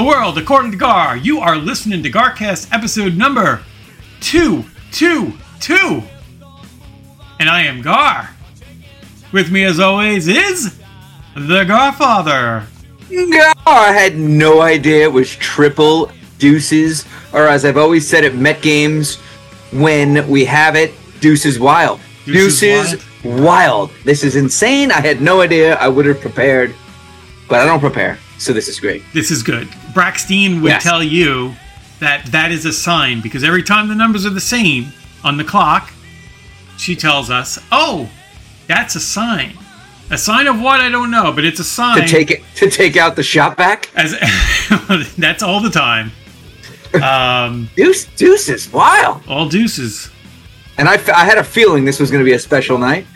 the world according to Gar. You are listening to Garcast episode number 222. And I am Gar. With me as always is the Garfather. Gar I had no idea it was triple deuces, or as I've always said at Met games, when we have it, deuces wild. Deuces Deuces, wild. This is insane. I had no idea. I would have prepared, but I don't prepare, so this is great. This is good. Braxton would Yes. tell you that that is a sign because every time the numbers are the same on the clock, she tells us, "Oh, that's a sign." A sign of what I don't know, but it's a sign. To take it, to take out the shot back, as that's all the time. Um, deuce, deuces, wild. all deuces. And I, f- I had a feeling this was going to be a special night.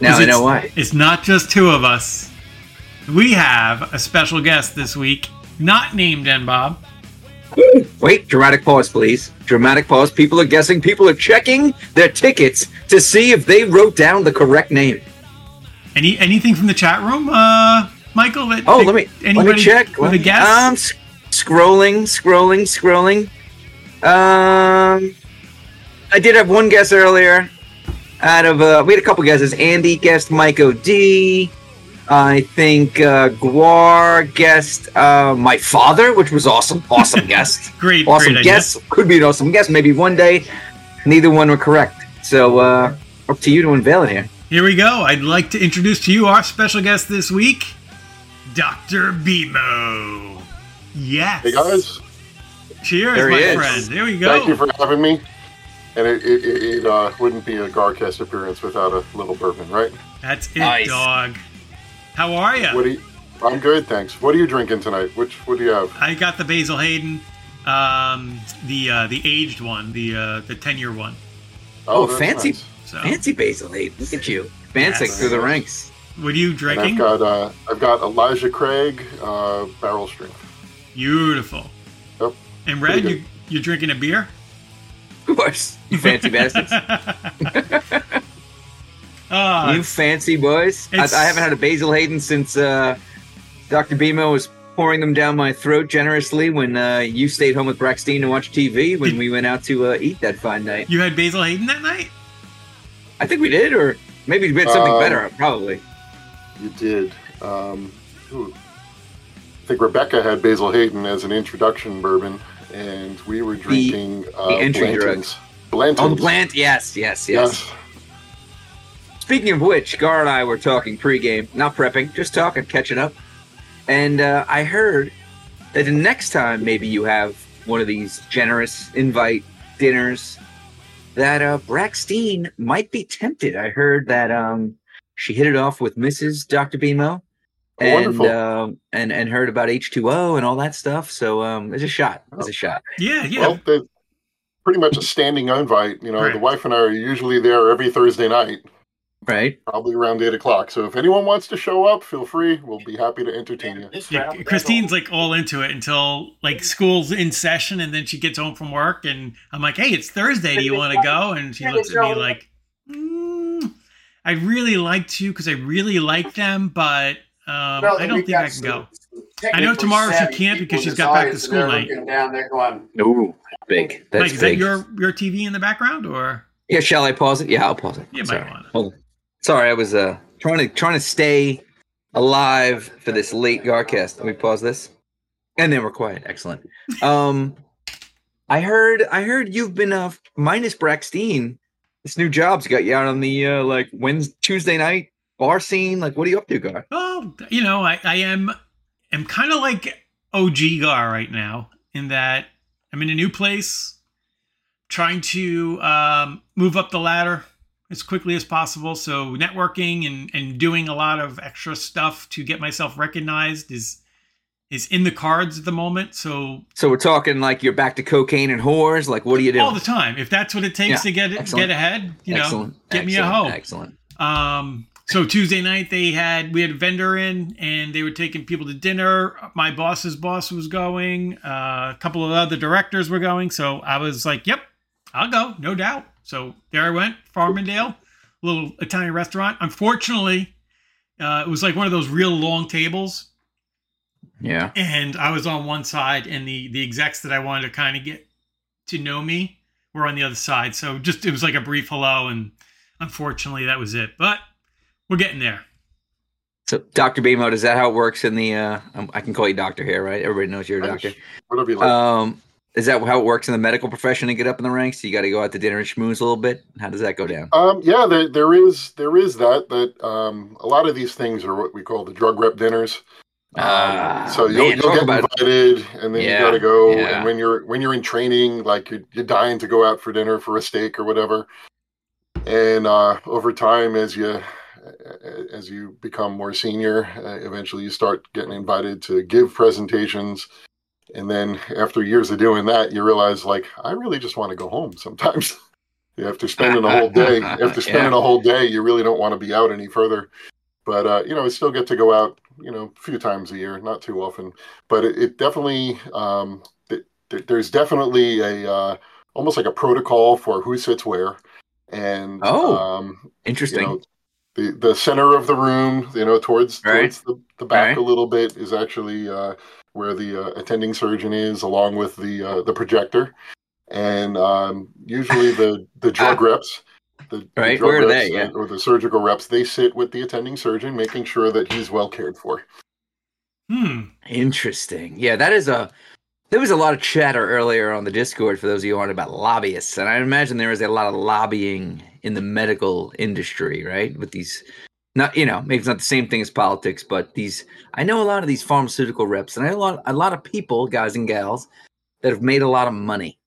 Now I know why. It's not just two of us. We have a special guest this week, not named N Bob. Wait, dramatic pause, please. Dramatic pause. People are guessing. People are checking their tickets to see if they wrote down the correct name. Any anything from the chat room, uh, Michael? That, Oh, let me let anybody me check. with a guess. Um, s- scrolling, scrolling, scrolling. Um, I did have one guess earlier. Out of uh, we had a couple guesses. Andy guessed Mike O.D. I think uh, Gar guessed uh, my father, which was awesome. Awesome guest. great, awesome great idea. Could be an awesome guest. Maybe one day, neither one were correct. So uh, up to you to unveil it here. Here we go. I'd like to introduce to you our special guest this week, Doctor B-Mo. Yes. Hey guys, Cheers, There he my is. friend. There we go. thank you for having me. And it, it, it, it uh, wouldn't be a Garcast appearance without a little bourbon, right? That's it, Nice. dog. How are you? What do you, I'm good, thanks. What are you drinking tonight? Which what do you have? I got the Basil Hayden, um, the uh, the aged one, the uh, the ten year one. Oh, that's fancy. nice. So, Fancy basil Hey, Look at you. Fancy Yes. through the ranks. what are you And I've drinking? got uh, I've got Elijah Craig uh, barrel strength. Beautiful. Yep. And Red, you you're drinking a beer? Of course. You fancy bastards. Ah, you fancy boys. I, I haven't had a Basil Hayden since uh, Dr. B-Mo was pouring them down my throat generously when uh, you stayed home with Braxton to watch TV when Did- we went out to uh, eat that fine night. you had Basil Hayden that night? I think we did, or maybe we had something Um, better, probably. You did. Um, ooh. I think Rebecca had Basil Hayden as an introduction bourbon, and we were drinking uh, entry drug. Blanton's. Blanton's. Oh, the plant. Yes, yes, yes. Yes. Speaking of which, Gar and I were talking pregame, not prepping, just talking, catching up. And uh, I heard that the next time maybe you have one of these generous invite dinners, that uh, Braxton might be tempted. I heard that um, she hit it off with Mrs. Dr. B-Mo. Oh, And, wonderful. um, and and heard about H2O and all that stuff. So um, there's a shot. There's a shot. Yeah, yeah. Well, pretty much a standing invite. You know, Right. the wife and I are usually there every Thursday night, Right? probably around eight o'clock. So if anyone wants to show up, feel free. We'll be happy to entertain you. Yeah, Christine's like all into it until like school's in session, and then she gets home from work, and I'm like, "Hey, it's Thursday. Do you want to go?" And she looks at me like, mm, "I really like to because I really like them, but um, I don't think I can go." I know tomorrow she can't because she's got back to school night. Down there going, Ooh, big. That's Mike, is that your your TV in the background or? Yeah, shall I pause it? Yeah, I'll pause it. You might wanna. Hold on. Sorry, I was uh trying to trying to stay alive for this late Garcast. Let me pause this. And then we're quiet. Excellent. Um I heard I heard you've been uh minus Braxton. This new job's got you out on the uh like Wednesday Tuesday night bar scene. Like what are you up to, Gar? Oh, you know, I, I am am kind of like OG Gar right now in that I'm in a new place. trying to um, move up the ladder as quickly as possible. So networking and and doing a lot of extra stuff to get myself recognized is is in the cards at the moment. So So we're talking like you're back to cocaine and whores. Like, what are you doing? all the time, if that's what it takes Yeah, to get excellent. get ahead, you know, excellent. get me a excellent, hoe. Excellent. Um, so Tuesday night they had we had a vendor in and they were taking people to dinner. My boss's boss was going. Uh, a couple of other directors were going. So I was like, "Yep, I'll go, no doubt." So there I went, Farmingdale, a little Italian restaurant. Unfortunately, uh, it was like one of those real long tables, Yeah. and I was on one side, and the the execs that I wanted to kind of get to know me were on the other side. So just it was like a brief hello, and unfortunately that was it. But we're getting there. So, Dr. B-Mo, is that how it works in the? Uh, um, I can call you doctor here, right? Everybody knows you're a doctor. Whatever you like. Um, is that how it works in the medical profession to get up in the ranks? You got to go out to dinner and schmooze a little bit. How does that go down? Um, yeah, there, there is there is that that um, a lot of these things are what we call the drug rep dinners. Um, Ah, so you'll, man, you'll get invited, and then Yeah, you got to go. yeah. And when you're when you're in training, like you're, you're dying to go out for dinner for a steak or whatever. And uh, over time, as you as you become more senior, uh, eventually you start getting invited to give presentations. And then after years of doing that, you realize like I really just want to go home sometimes. after spending a whole day, after spending a whole day, you really don't want to be out any further. But uh, you know, I still get to go out, you know, a few times a year, not too often. But it, it definitely, um, th- th- there's definitely a uh, almost like a protocol for who sits where, and Oh, um, Interesting. you know, the the center of the room, you know, towards Right. towards the, the back Right. a little bit is actually uh, where the uh, attending surgeon is, along with the uh, the projector, and um, usually the the drug reps. The, the Ah. Drug where are reps they? Yeah. or the surgical reps, they sit with the attending surgeon, making sure that he's well cared for. Hmm. Interesting. Yeah, that is a. There was a lot of chatter earlier on the Discord for those of you who aren't about lobbyists, and I imagine there is a lot of lobbying in the medical industry, right? With these, not you know, maybe it's not the same thing as politics, but these. I know a lot of these pharmaceutical reps, and I know a lot, a lot of people, guys and gals, that have made a lot of money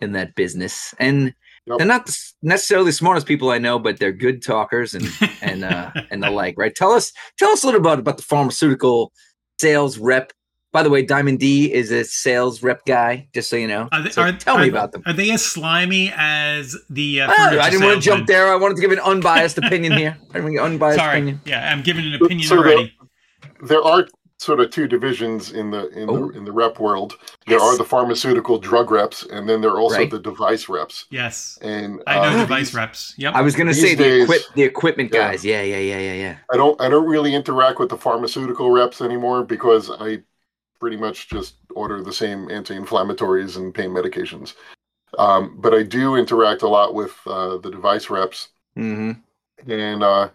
in that business, and Yep. they're not necessarily the smartest people I know, but they're good talkers and and uh, and the like, right? Tell us, tell us a little bit about the pharmaceutical sales rep. By the way, Diamond D is a sales rep guy, just so you know. Are they, So are, tell are, me about them. Are they as slimy as the? Uh, furniture I didn't want to jump there. I wanted to give an unbiased opinion here. I didn't want to get unbiased Sorry. opinion. Yeah, I'm giving an opinion So the- already. There are sort of two divisions in the in Oh. the in the rep world. There Yes. are the pharmaceutical drug reps, and then there are also Right. the device reps. Yes, And I know uh, device these- reps. Yep. I was going to say the days- equip the equipment Yeah. guys. Yeah, yeah, yeah, yeah, yeah. I don't I don't really interact with the pharmaceutical reps anymore because I pretty much just order the same anti-inflammatories and pain medications. Um, but I do interact a lot with uh, the device reps, hmm and uh,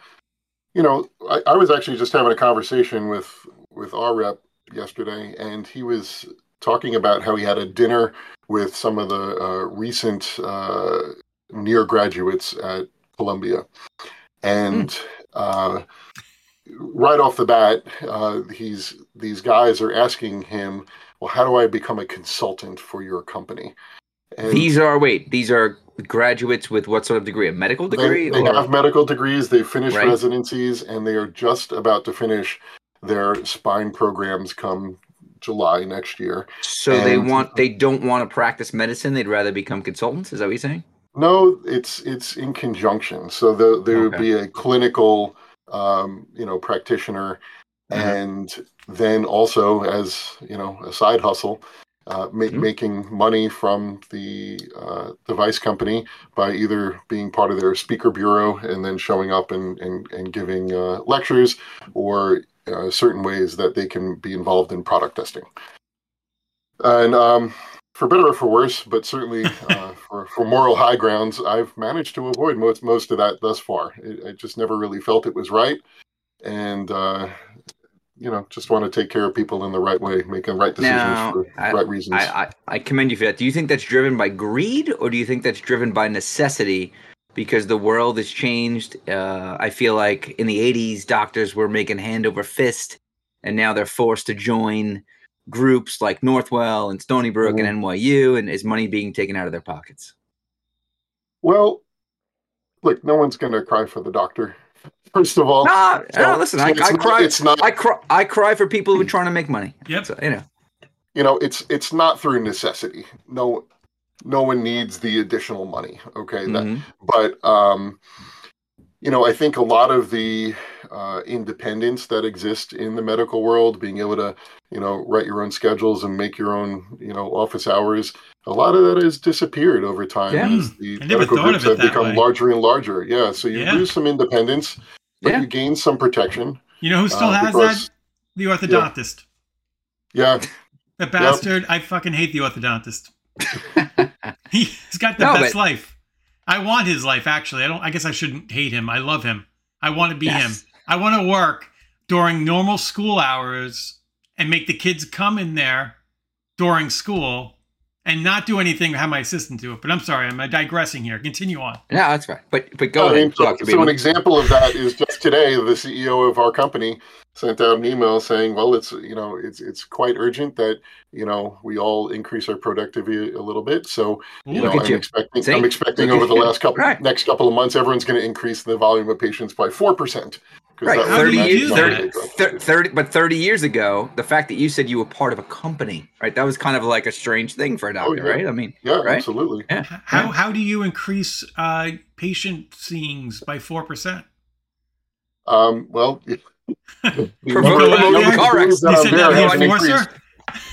you know, I, I was actually just having a conversation with with our rep yesterday, and he was talking about how he had a dinner with some of the uh, recent uh, near graduates at Columbia, and uh, right off the bat, uh, he's these guys are asking him, "Well, how do I become a consultant for your company?" And These are wait. These are graduates with what sort of degree? A medical degree? they, they have medical degrees. They've finished Right. residencies, and they are just about to finish their spine programs come July next year. so they want they don't want to practice medicine. They'd rather become consultants. Is that what you're saying? No, it's it's in conjunction. So the, there would be a clinical, um, you know, practitioner, Uh-huh. and then also as you know a side hustle, uh, ma- Mhm. making money from the uh, device company by either being part of their speaker bureau and then showing up and and, and giving uh, lectures, or uh, certain ways that they can be involved in product testing. And um, for better or for worse, but certainly uh, for, for moral high grounds, I've managed to avoid most most of that thus far. It, I just never really felt it was right, and uh, you know, just want to take care of people in the right way, making right decisions Now, for I- right reasons. I, I, I commend you for that. Do you think that's driven by greed or do you think that's driven by necessity? Because the world has changed. Uh, I feel like in the 80s, doctors were making hand over fist, and now they're forced to join groups like Northwell and Stony Brook and NYU, and is money being taken out of their pockets? Well, look, no one's going to cry for the doctor. First of all, Nah, So- no, listen, so I, it's I not- cry. It's not, I cry. I cry for people who are trying to make money. Yep. So, you know. you know, it's it's not through necessity. No, no one needs the additional money. Okay, That- Mhm. but um, you know, I think a lot of the uh, independence that exists in the medical world, being able to, you know, write your own schedules and make your own, you know, office hours, a lot of that has disappeared over time Yeah. as the I never medical thought groups of it have become way. larger and larger. Yeah, so you Yeah. lose some independence, but Yeah. you gain some protection. You know who still Uh, has because- that? The orthodontist. Yeah, The bastard. I fucking hate the orthodontist. He's got the No, best but- life. I want his life. Actually, I don't. I guess I shouldn't hate him. I love him. I want to be him. I want to work during normal school hours and make the kids come in there during school and not do anything. Have my assistant do it. But I'm sorry. I'm digressing here. Continue on. No, that's right. But but go I ahead. so, so an example of that is just today, the CEO of our company sent out an email saying, "Well, it's you know, it's it's quite urgent that you know we all increase our productivity a little bit." So you Look know, I'm you. expecting See? I'm expecting Look over the last couple Right. next couple of months, everyone's going to increase the volume of patients by four percent. Right, How 30 years, do 30, 30 but 30 years ago, the fact that you said you were part of a company, right? That was kind of like a strange thing for a doctor, Oh, yeah. right? I mean, Yeah, Right? absolutely. yeah. How how do you increase uh, patient seeings by four percent? Um, well, you- Promote- you promote know, the the car accident. You are said there that the haven't enforcer? increased.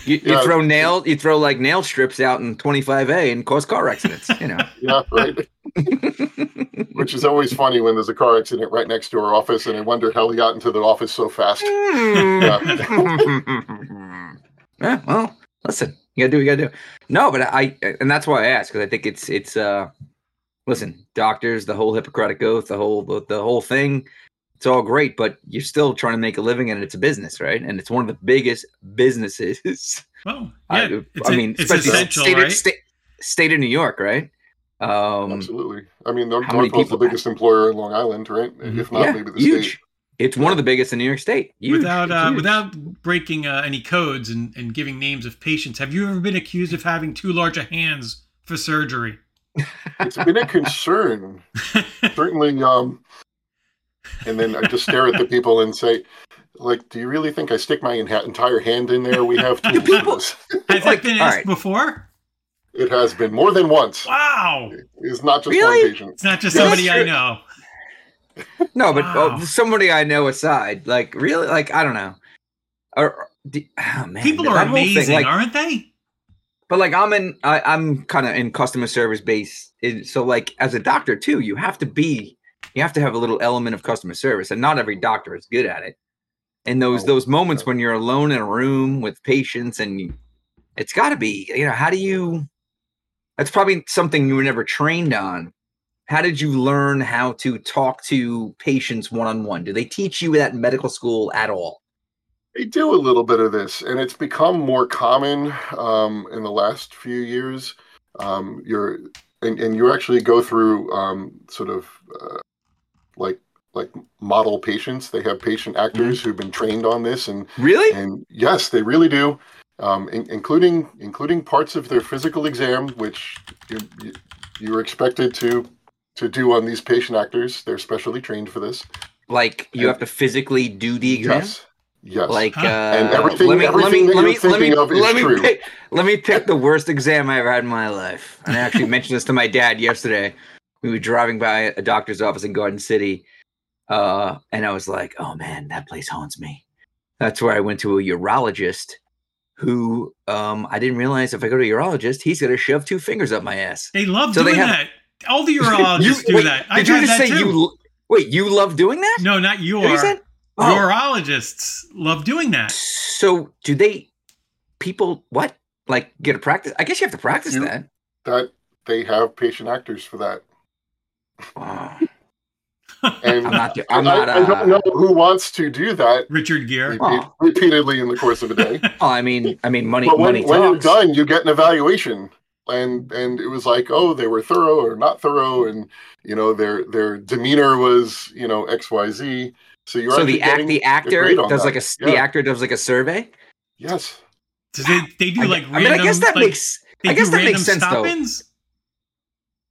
You, you Yeah. throw nail, you throw like nail strips out in 25A and cause car accidents, you know. Yeah, right. Which is always funny when there's a car accident right next to our office, and I wonder how he got into the office so fast. yeah, well, listen, you gotta do what you gotta do. No, but I, and that's why I ask because I think it's it's uh, listen, doctors, the whole Hippocratic oath, the whole the, the whole thing, it's all great, but you're still trying to make a living, and it's a business, right? And it's one of the biggest businesses. Well, I- yeah, it's I a- mean, it's especially essential, state, right? of, state, state of New York, right? Um, Absolutely. I mean, North how many the people- biggest employer in Long Island, right? Mhm. If not, yeah, maybe the huge. state. It's one of the biggest in New York State. Huge. without uh, without breaking uh, any codes and, and giving names of patients, have you ever been accused of having too large a hands for surgery? It's been a concern, certainly. Um, and then I just stare at the people and say, like, do you really think I stick my en- entire hand in there? We have tools for people- this. Has Like, that been asked right. before? It has been more than once. Wow, It's not just Really? one patient. it's not just Yeah, somebody I know. No, but oh, Wow. oh, somebody I know aside, like really, like I don't know, or, or oh, man, People are whole thing, amazing, like, aren't they? but like I'm in, I, I'm kind of in customer service base, it- so like as a doctor too, you have to be, you have to have a little element of customer service, and not every doctor is good at it. And those Oh, those moments when you're alone in a room with patients, and you, it's got to be, you know, how do you? That's probably something you were never trained on. How did you learn how to talk to patients one on one? Do they teach you that in medical school at all? They do a little bit of this, and it's become more common um, in the last few years. Um, you're and, and you actually go through um, sort of uh, like like model patients. They have patient actors who've been trained on this, and Really? and yes, they really do, um, in, including including parts of their physical exam, which you, you you're expected to to do on these patient actors. They're specially trained for this. Like you have to physically do the exam? Yes, yes. Like Huh. uh, And everything- let me let everything me that let you're me let me thinking of is let me true. pick let me pick the worst exam I ever had in my life. And I actually mentioned this to my dad yesterday. We were driving by a doctor's office in Garden City, uh, and I was like, "Oh man, that place haunts me." That's where I went to a urologist, who um, I didn't realize if I go to a urologist, he's gonna shove two fingers up my ass. They love So they doing have- that. All the urologists You- do wait, that. Did I've you just that say too. you? Wait, you love doing that? No, not Did your. you say? Oh. Urologists love doing that. So do they people what? Like get a practice? I guess you have to practice You- that. that they have patient actors for that. Wow. And I'm not I'm I, not I don't uh, know who wants to do that Richard Gere. repeat, Oh. repeatedly in the course of a day. oh, I mean I mean money but when, money when you're done, you get an evaluation, and and it was like, oh, they were thorough or not thorough, and you know their their demeanor was you know X Y Z. So you're So the act the actor does that. like a s- the actor does like a survey. yes. So they, they do like I random. mean I guess that like, makes they I guess do that makes sense, though.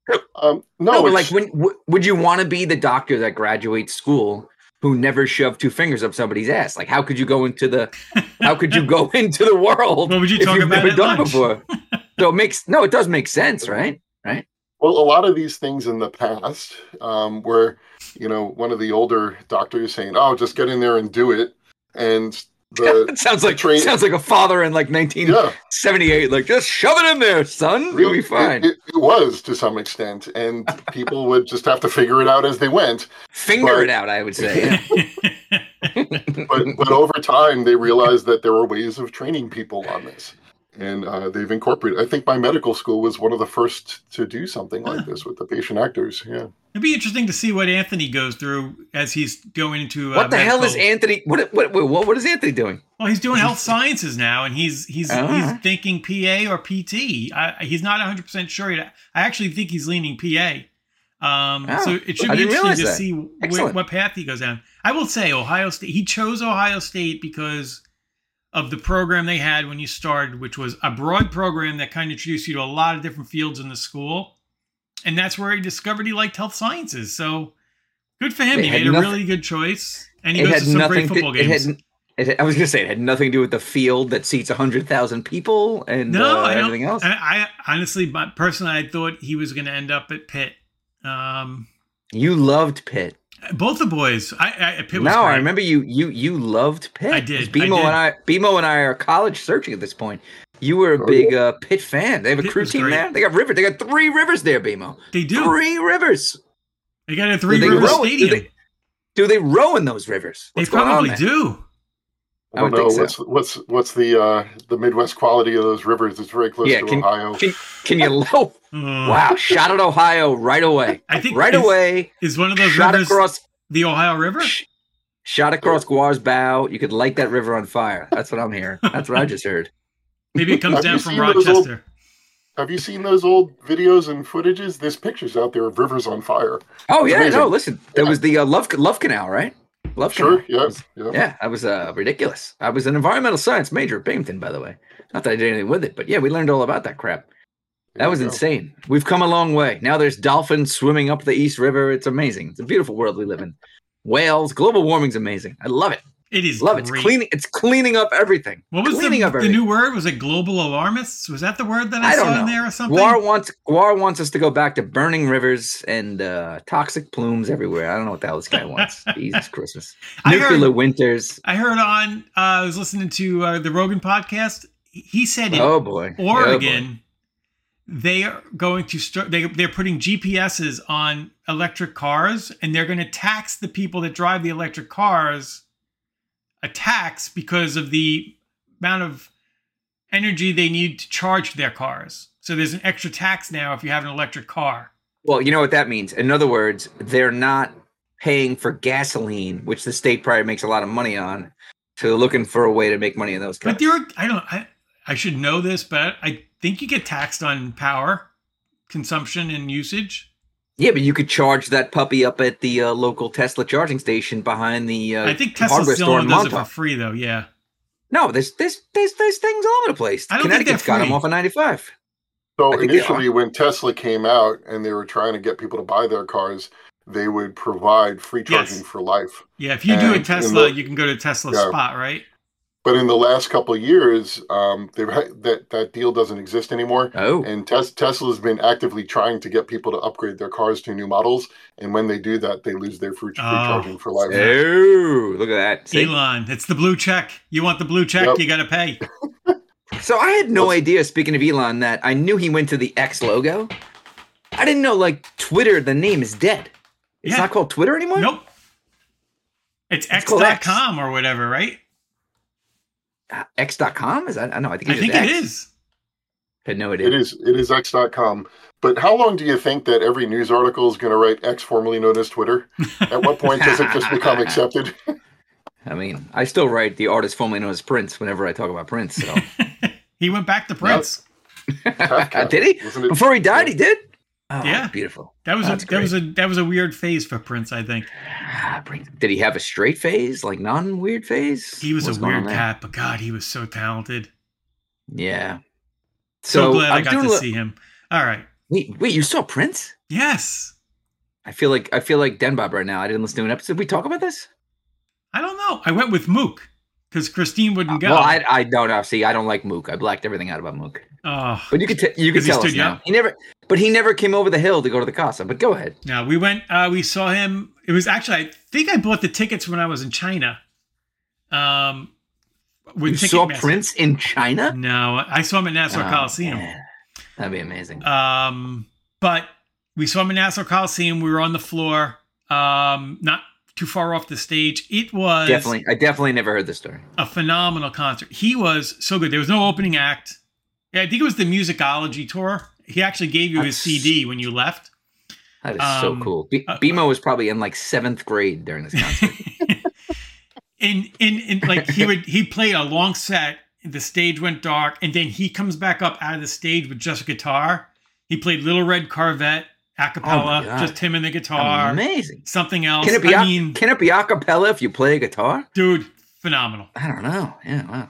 Stop-ins. Um, no, No, but like, when w- would you want to be the doctor that graduates school who never shoved two fingers up somebody's ass? Like, how could you go into the, how could you go into the world? What would you if talk you've about never done it lunch? before? so it makes no, it does make sense, right? right? Well, a lot of these things in the past, um, where you know one of the older doctors saying, "Oh, just get in there and do it," and the It sounds like train- sounds like a father in like yeah, 1978, like just shove it in there, son. You'll be it- fine. It, it was to some extent, and people would just have to figure it out as they went. Finger but- it out, I would say. But but over time, they realized that there were ways of training people on this, and uh, they've incorporated. I think my medical school was one of the first to do something like this with the patient actors. Yeah. It'd be interesting to see what Anthony goes through as he's going into. Uh, what the hell is Anthony? What what what, what is Anthony doing? Well, he's doing health sciences now, and he's he's Oh. he's thinking PA or PT. I, he's not 100 percent sure yet. I actually think he's leaning PA. Um, Oh, so it should be interesting to that. see where, Excellent. what path he goes down. I will say Ohio State. He chose Ohio State because of the program they had when you started, which was a broad program that kind of introduced you to a lot of different fields in the school, and that's where he discovered he liked health sciences. So good for him. It he made a really good choice, and he goes to some great nothing. football To, it games. had. It, I was gonna say it had nothing to do with the field that seats hundred thousand people and No, uh, everything else. I, I honestly, but personally, I thought he was going to end up at Pitt. Um, you loved Pitt. Both the boys. I, I Pitt was No, I remember you. You you loved Pitt. I did. B-Mo and I. B-Mo and I are college searching at this point. You were a Oh, big uh, Pitt fan. They have a Pitt crew team great. there. They got river. They got three rivers there, B-Mo. They do. Three rivers. They got a three they river row- do stadium. they- They, Do they row in those rivers? What's going on probably do. I I don't know so. what's what's what's the uh, the Midwest quality of those rivers. It's very close Yeah, to can- Ohio. Can, can you? Oh, Uh, wow! Shot at Ohio right away. I think Right is, away. is one of those Shot rivers across. the Ohio River. sh- Shot across Gar's bow. You could light that river on fire. That's what I'm hearing. That's what I just heard. Maybe it comes Have down from seen those old- Rochester. Have you seen those old videos and footages? There's pictures out there of rivers on fire. Oh It's yeah, amazing. no. Listen, there Yeah. was the uh, love love canal, right? Love Sure, yeah, yeah. Yeah, that was uh, ridiculous. I was an environmental science major at Binghamton, by the way. Not that I did anything with it, but yeah, we learned all about that crap. There That was insane. We've come a long way. Now there's dolphins swimming up the East River. It's amazing. It's a beautiful world we live in. Whales, global warming's amazing. I love it. It is Love it. It's cleaning. It's cleaning up everything. What was the, cleaning up the new word? Was it global alarmists? Was that the word that I, I saw know. in there or something? Gar wants Gar wants us to go back to burning rivers and uh, toxic plumes everywhere. I don't know what the hell this guy wants. Jesus Christmas. I heard- Nuclear winters. I heard on. Uh, I was listening to uh, the Rogan podcast. He said in Oh boy. Oh, boy. Oregon, they are going to start. They they're putting GPSs on electric cars, and they're going to tax the people that drive the electric cars a tax because of the amount of energy they need to charge their cars. So there's an extra tax now if you have an electric car. Well, you know what that means. In other words, they're not paying for gasoline, which the state probably makes a lot of money on. So they're looking for a way to make money in those cars. But there, are, I don't. I, I should know this, but I think you get taxed on power consumption and usage. Yeah, but you could charge that puppy up at the uh, local Tesla charging station behind the uh, I think Tesla's still the store only in one that does it for free, though. Yeah. No, there's there's there's there's things all over the place. I don't think Connecticut's they're got them off of 95. So I think they initially, when Tesla came out and they were trying to get people to buy their cars, they would provide free charging Yes. for life. Yeah, if you do a Tesla, the- you can go to Tesla Yeah. spot, right? But in the last couple of years, um, they've had, that that deal doesn't exist anymore. Oh, And tes- Tesla's been actively trying to get people to upgrade their cars to new models. And when they do that, they lose their free, free Oh. charging for life. oh, look at that. See? Elon, it's the blue check. You want the blue check, Yep. you got to pay. So I had no What's- idea. Speaking of Elon, that I knew he went to the X logo. I didn't know like Twitter. The name is dead. It's Yeah. not called Twitter anymore. Nope. It's It's called X. x.com or whatever, right? Uh, X.com is that? I know. I think, I it's think X. it is. Had no idea. It is it is X.com. But how long do you think that every news article is going to write X, formerly known as Twitter? At what point does it just become accepted? I mean, I still write the artist formerly known as Prince whenever I talk about Prince. So he went back to Prince. Kafka, did he? Before he died, he did. Oh, Yeah. beautiful. That was a, That's that was a that was a weird phase for Prince, I think. Ah, Did he have a straight phase, like non-weird phase? He was What's a weird cat, but God, he was so talented. Yeah. So, So, glad i I'm got to a li- see him. All right. Wait, wait, you saw Prince? Yes. I feel like I feel like Den Bob right now. I didn't listen to an episode. Did we talk about this? I don't know. I went with Mook because Christine wouldn't go. Well, I I don't know. See, I don't like Mook. I blacked everything out about Mook. oh. But you could t- you could tell us now. He never, but he never came over the hill to go to the casa. But go ahead. No, we went. Uh, we saw him. It was actually. I think I bought the tickets when I was in China. Um, with You saw. Prince in China? No, I saw him at Nassau Oh, Coliseum. man. That'd be amazing. Um, but we saw him in Nassau Coliseum. We were on the floor, um, not too far off the stage. It was definitely, I definitely never heard this story. a phenomenal concert. He was so good. There was no opening act. Yeah, I think it was the musicology tour. He actually gave you his That's- CD when you left. That is so Um, cool. B- uh, B-Mo was probably in like seventh grade during this concert. and, in in like he would he played a long set. The stage went dark, and then he comes back up out of the stage with just a guitar. He played Little Red Corvette a cappella, Oh just him and the guitar. amazing. Something else. Can it be? I a- mean, can it be a cappella if you play a guitar? dude, phenomenal. I don't know. Yeah, wow.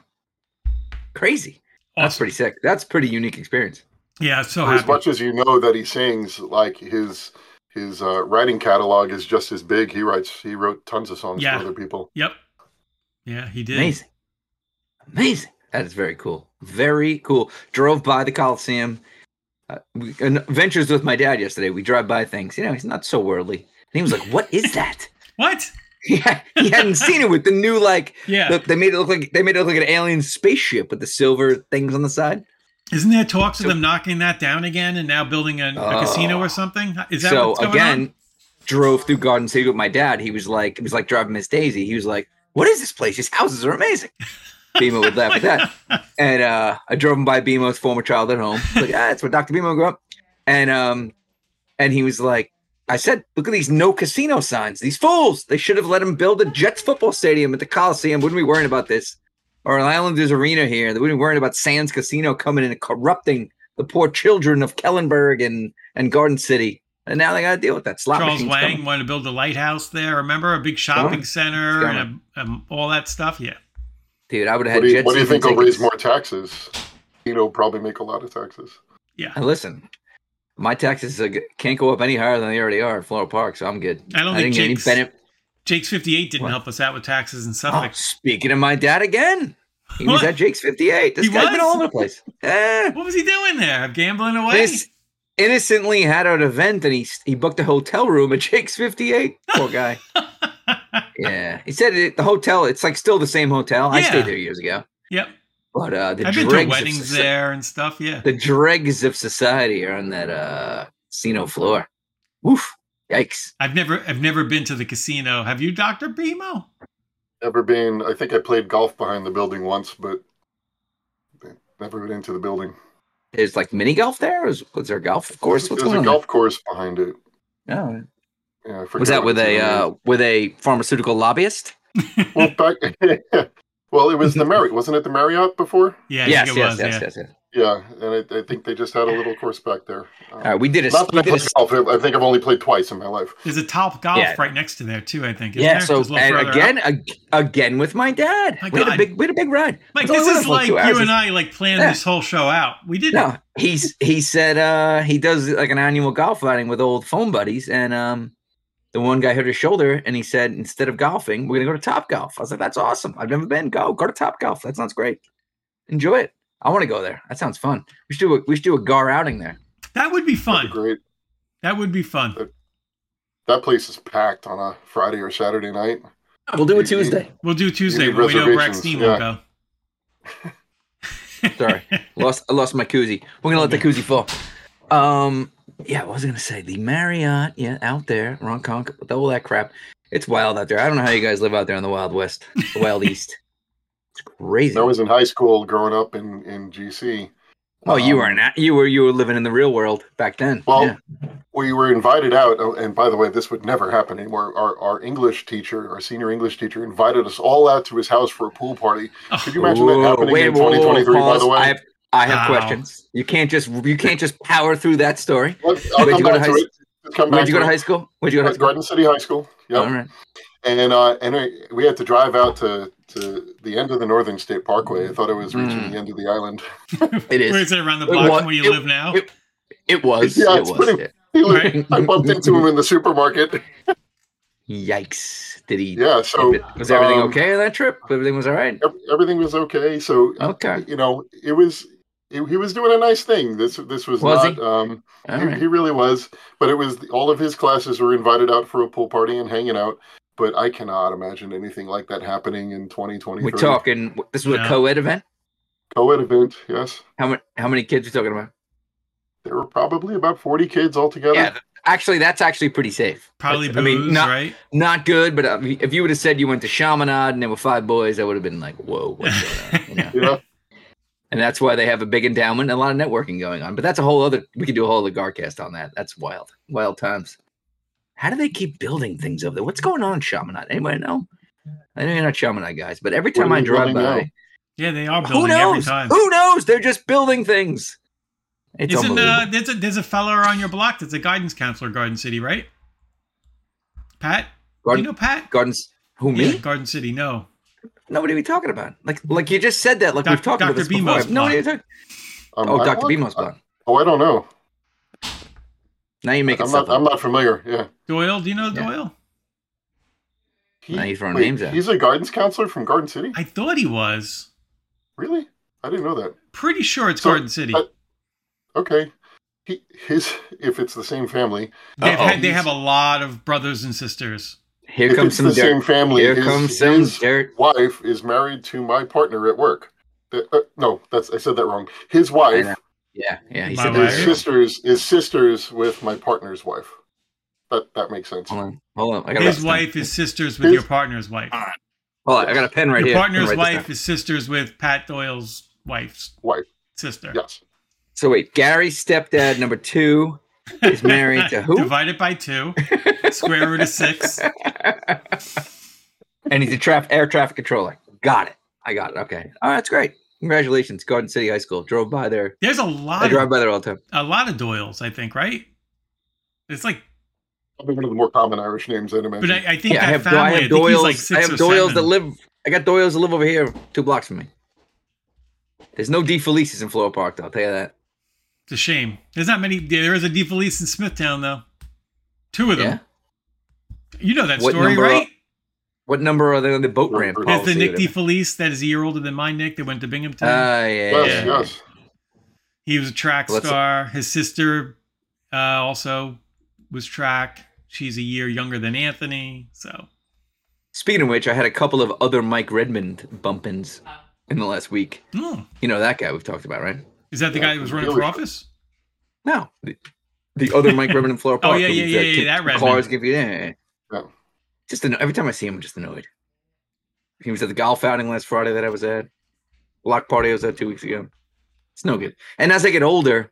Crazy. That's pretty sick. That's pretty unique experience. Yeah, so For as happy. much as you know that he sings, like his his uh, writing catalog is just as big. He writes, he wrote tons of songs Yeah. for other people. Yep. Yeah, he did. Amazing. Amazing. That is very cool. Very cool. Drove by the Coliseum. Uh, we, and ventures with my dad yesterday. We drive by things. You know, he's not so worldly. And he was like, "What is that?" What? yeah, he hadn't seen it with the new like. Yeah. Look, they made it look like they made it look like an alien spaceship with the silver things on the side. Isn't there talks of So- them knocking that down again and now building a, a Oh. casino or something? Is that so what's going again, on? drove through Garden City with my dad. He was like, it was like driving Miss Daisy. He was like, "What is this place? These houses are amazing." B-Mo would laugh at that. And uh, I drove him by B-Mo's former childhood home. Like, ah, that's where Dr. B-Mo grew up. And um, and he was like, I said, look at these no casino signs. These fools. They should have let him build a Jets football stadium at the Coliseum. Wouldn't be worrying about this. Or an Islanders arena here. They wouldn't be worrying about Sands Casino coming in and corrupting the poor children of Kellenberg and, and Garden City. And now they got to deal with that. Slot Charles Wang coming. wanted to build a lighthouse there. Remember a big shopping center and a, um, all that stuff. Yeah. Dude, I would have What had do you, Jets what do you season think will raise more taxes? You know, probably make a lot of taxes. Yeah. And listen, my taxes are, can't go up any higher than they already are at Floral Park, so I'm good. I don't I think didn't any Jake's, benefit. Jake's 58 didn't What? help us out with taxes in Oh, speaking of my dad again, he was What? at Jake's 58. This He guy's been all over the place. Eh, What was he doing there? Gambling away? this innocently had an event and he he booked a hotel room at Jake's 58. Poor guy. yeah, he said it, the hotel. It's like still the same hotel. I stayed there years ago, yep. but uh, the I've been to weddings soci- there and stuff. Yeah. The dregs of society are on that uh, casino floor. Woof! Yikes! I've never I've never been to the casino. Have you, Dr. B-Mo? Never been. I think I played golf behind the building once, but never been into the building. Is like mini golf there? Is was there a golf course? What's There's going a on? golf course behind it. there? Yeah, was that with a uh, with a pharmaceutical lobbyist? well, back, well, it was the Marriott, wasn't it? The Marriott before? Yeah, I yes, think it yes, was. yes, yeah. yes, yes. Yeah, and I, I think they just had a little course back there. Um, All right, we did a, not we that I did a golf. I think I've only played twice in my life. There's a top golf Yeah. right next to there too. I think. isn't yeah. there? So Just a little and again, up. ag- again with my dad. My we had a big, we had a big ride. Mike, It's only this is like like hours. you and I like planned Yeah. this whole show out. We did. No, he's he said uh he does like an annual golf outing with old phone buddies, and um the one guy hurt his shoulder, and he said instead of golfing, we're gonna go to Top Golf. I was like, that's awesome. I've never been. Go go to Top Golf. That sounds great. Enjoy it. I want to go there. That sounds fun. We should do a, we should do a gar outing there. That would be That'd fun. be great. That would be fun. That place is packed on a Friday or Saturday night. We'll do You- it Tuesday. We'll do Tuesday need when we know reservations, Braxton yeah. will go. Sorry, lost I lost my koozie. We're gonna let the koozie fall. Um, yeah, I was gonna say? The Marriott, yeah, out there, Ronconk, with all that crap. It's wild out there. I don't know how you guys live out there in the Wild West, the Wild East. It's crazy. When I was in high school growing up in, in GC. oh, you um, were not. You were you were living in the real world back then. Well, yeah. we were invited out, oh, and by the way, this would never happen anymore. Our, our English teacher, our senior English teacher, invited us all out to his house for a pool party. Could you imagine that happening wait, in whoa, whoa, 2023? By the way, I have I have Wow. questions. You can't just you can't just power through that story. I'll, I'll Where'd you go to high to it. Let's come back Where'd you go to high school? Where'd you go to high school? Garden City High School. Yep. All right. And uh, and we had to drive out to, to the end of the Northern State Parkway. I thought it was reaching Mm. the end of the island. It is. Where is it around the It block wa- from where you it- live now? it- It was. Yeah, it it's was. pretty- yeah. Right. I bumped into him in the supermarket. Yikes! Did he? Yeah, so was everything um, okay on that trip? Everything was all right. everything was okay. So Okay. you know, it was he he was doing a nice thing. This this was, Was not. he? Um, he, right. he really was. But it was all of his classes were invited out for a pool party and hanging out. But I cannot imagine anything like that happening in 2020. We're talking. This was a co-ed event. co-ed event. Yes, How many? How many kids are you talking about? there were probably about 40 kids altogether. Yeah, actually, that's actually pretty safe. Probably I mean, not right? not good, but uh, if you would have said you went to Chaminade and there were five boys, I would have been like, "Whoa, what's going on?" You know? Yeah. And that's why they have a big endowment and a lot of networking going on. But that's a whole other. We could do a whole other Garcast on that. That's wild, wild times. How do they keep building things over there? What's going on in Chaminade? Anybody know? I know you're not Chaminade guys, but every time I drive by, now? Yeah, they are who building every knows? time. Who knows? They're just building things. It's Isn't unbelievable. uh, there's a there's a fella on your block that's a guidance counselor, Garden City, right? Pat, Garden, you know Pat? Gardens. Who me? Yeah, Garden City. No, Nobody we talking about? Like, like you just said that. Like we've Doc- talked about Dr. this before. B-Mo's Nobody blog. talk- Um, Oh, I- Dr. what? B-Mo's blog. Oh, I don't know. Now you make it I'm not. I'm not familiar. Yeah. Doyle. Do you know Yeah. Doyle? He, Now you're throwing wait, names out. He's a guidance counselor from Garden City. I thought he was. Really? I didn't know that. Pretty sure it's So, Garden City. I- Okay. He his if it's the same family. They've had, they have a lot of brothers and sisters. Here if comes it's some the dirt. same family. Here his, comes some his dirt. wife is married to my partner at work. The- uh, no, that's I said that wrong. His wife. Yeah, yeah. He My said is wife. that. sisters is sisters with my partner's wife. That that makes sense. Hold on, hold on. I got His wife is sisters with His- your partner's wife. Hold on, I got a pen right your here. I'm partner's gonna write this wife is sisters with Pat Doyle's wife's Wife. sister. Yes. So wait, Gary's stepdad number two is married to who? Divided by two. Square root of six. and he's a traf- air traffic controller. Got it. I got it. Okay. Oh, that's great. Congratulations, Garden City High School. Drove by there. There's a I lot I drive of by there all the time. a lot of Doyles, I think, right? It's like Probably one of the more common Irish names I'd imagine. but I, I think Yeah, I have, family, I I, have think he's Doyle's. like I have or Doyle's seven. that live. I got Doyle's that live over here, two blocks from me. There's no DeFelices in Floral Park, though. I'll tell you that. It's a shame. There's not many. There is a DeFelice in Smithtown, though. Two of them. Yeah. You know that What story, number right? What number are they on the boat There's ramp? the There's the Nick? DeFelice that is a year older than my Nick that went to Binghamton. Ah, yeah, yes, yeah. yes. he was a track Well, that's- star. His sister uh, also was track. She's a year younger than Anthony. So Speaking of which, I had a couple of other Mike Redmond bump-ins in the last week. Hmm. You know that guy we've talked about, right? Is that the Yeah, guy that was running really. for office? No, the, the other Mike Redmond in Floral Oh, Park. yeah, who yeah, was, yeah, uh, yeah, that Redmond. Cars give you yeah. Yeah. Just anno- every time I see him, I'm just annoyed. He was at the golf outing last Friday that I was at. Block party I was at two weeks ago. It's no good. And as I get older,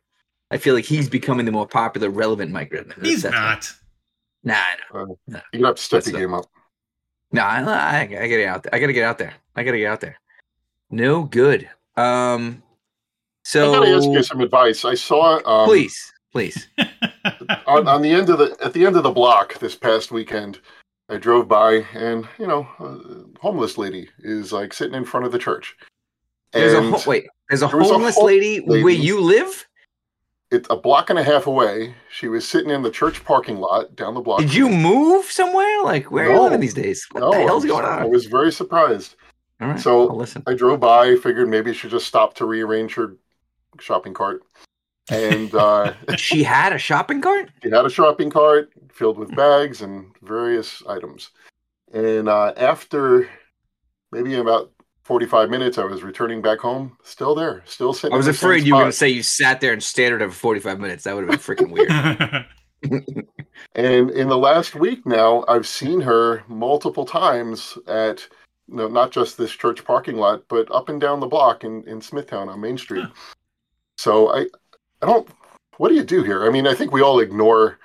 I feel like he's becoming the more popular, relevant Mike Redmond. He's That's- not. Nah, I know. You're gonna have to step That's the game up. No, I, I, I gotta get out there. I gotta get out there. I gotta get out there. No good. Um, so I gotta ask you some advice. I saw um, please, please. on, on the end of the at the end of the block this past weekend. I drove by and you know, a homeless lady is like sitting in front of the church. There's a ho- wait. There's a there was a homeless hom- lady, where you live. it's a block and a half away. She was sitting in the church parking lot down the block. Did you move somewhere? Like where are you No. living these days? What No, the I hell's was- going on? I was very surprised. All right, so- listen. I drove by, figured maybe she just stopped to rearrange her shopping cart. And uh, she had a shopping cart. she had a shopping cart filled with bags and various items. And uh, after maybe about 45 minutes, I was returning back home, still there, still sitting. I was in the same afraid you were going to say you sat there and stared at her for 45 minutes. That would have been freaking weird. And in the last week now, I've seen her multiple times at you know, not just this church parking lot, but up and down the block in, in Smithtown on Main Street. So I I don't what do you do here? I mean, I think we all ignore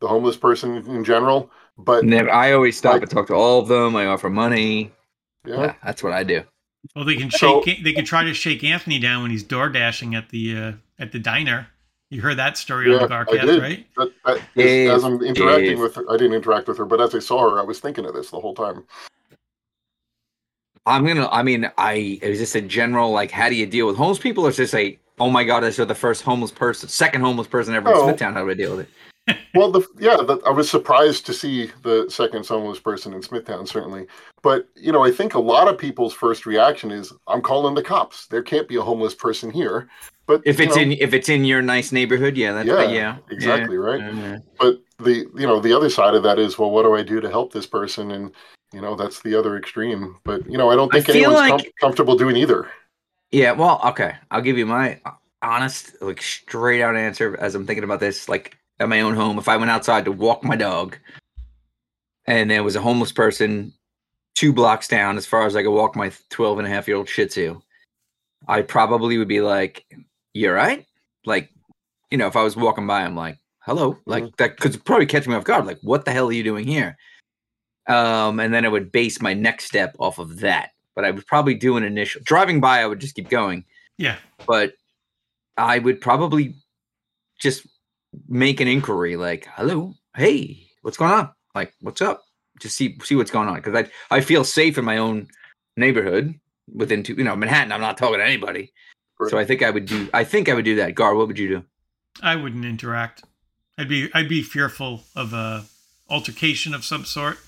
the homeless person in general, but Never, I always stop and talk to all of them. I offer money. yeah, Yeah, that's what I do. well, they can So- shake. they can try to shake Anthony down when he's door dashing at the uh, at the diner. You heard that story Yeah, on the I Garcast, right? that, that, Dave, as, as I'm interacting Dave. with her, I didn't interact with her, but as I saw her, I was thinking of this the whole time. I'm gonna. I mean, I is this a general like? How do you deal with homeless people, or is this a oh my god, I saw the first homeless person, second homeless person ever in Oh. Smithtown. How do I deal with it? Well, the yeah, the, I was surprised to see the second homeless person in Smithtown, certainly. But you know, I think a lot of people's first reaction is, "I'm calling the cops. There can't be a homeless person here." But If it's know, in if it's in your nice neighborhood, yeah, that's Yeah, yeah, yeah, exactly right. yeah. but the you know the other side of that is, well, what do I do to help this person? And you know, that's the other extreme. But you know, I don't think feel anyone's like- com- comfortable doing either. Yeah, well, okay. I'll give you my honest, like straight out answer as I'm thinking about this. Like at my own home, if I went outside to walk my dog and there was a homeless person two blocks down as far as I could walk my 12 and a half year old Shih Tzu, I probably would be like, You're right. Like, you know, if I was walking by, I'm like, Hello. Like that could probably catch me off guard. Like, what the hell are you doing here? Um, and then I would base my next step off of that. But I would probably do an initial driving by, I would just keep going Yeah. but I would probably just make an inquiry like, "Hello, hey, what's going on? Like, what's up?" Just see see what's going on because I I feel safe in my own neighborhood within two, you know, Manhattan. I'm not talking to anybody, so I think I would do. I think I would do that. Gar, what would you do? I wouldn't interact. I'd be I'd be fearful of a altercation of some sort.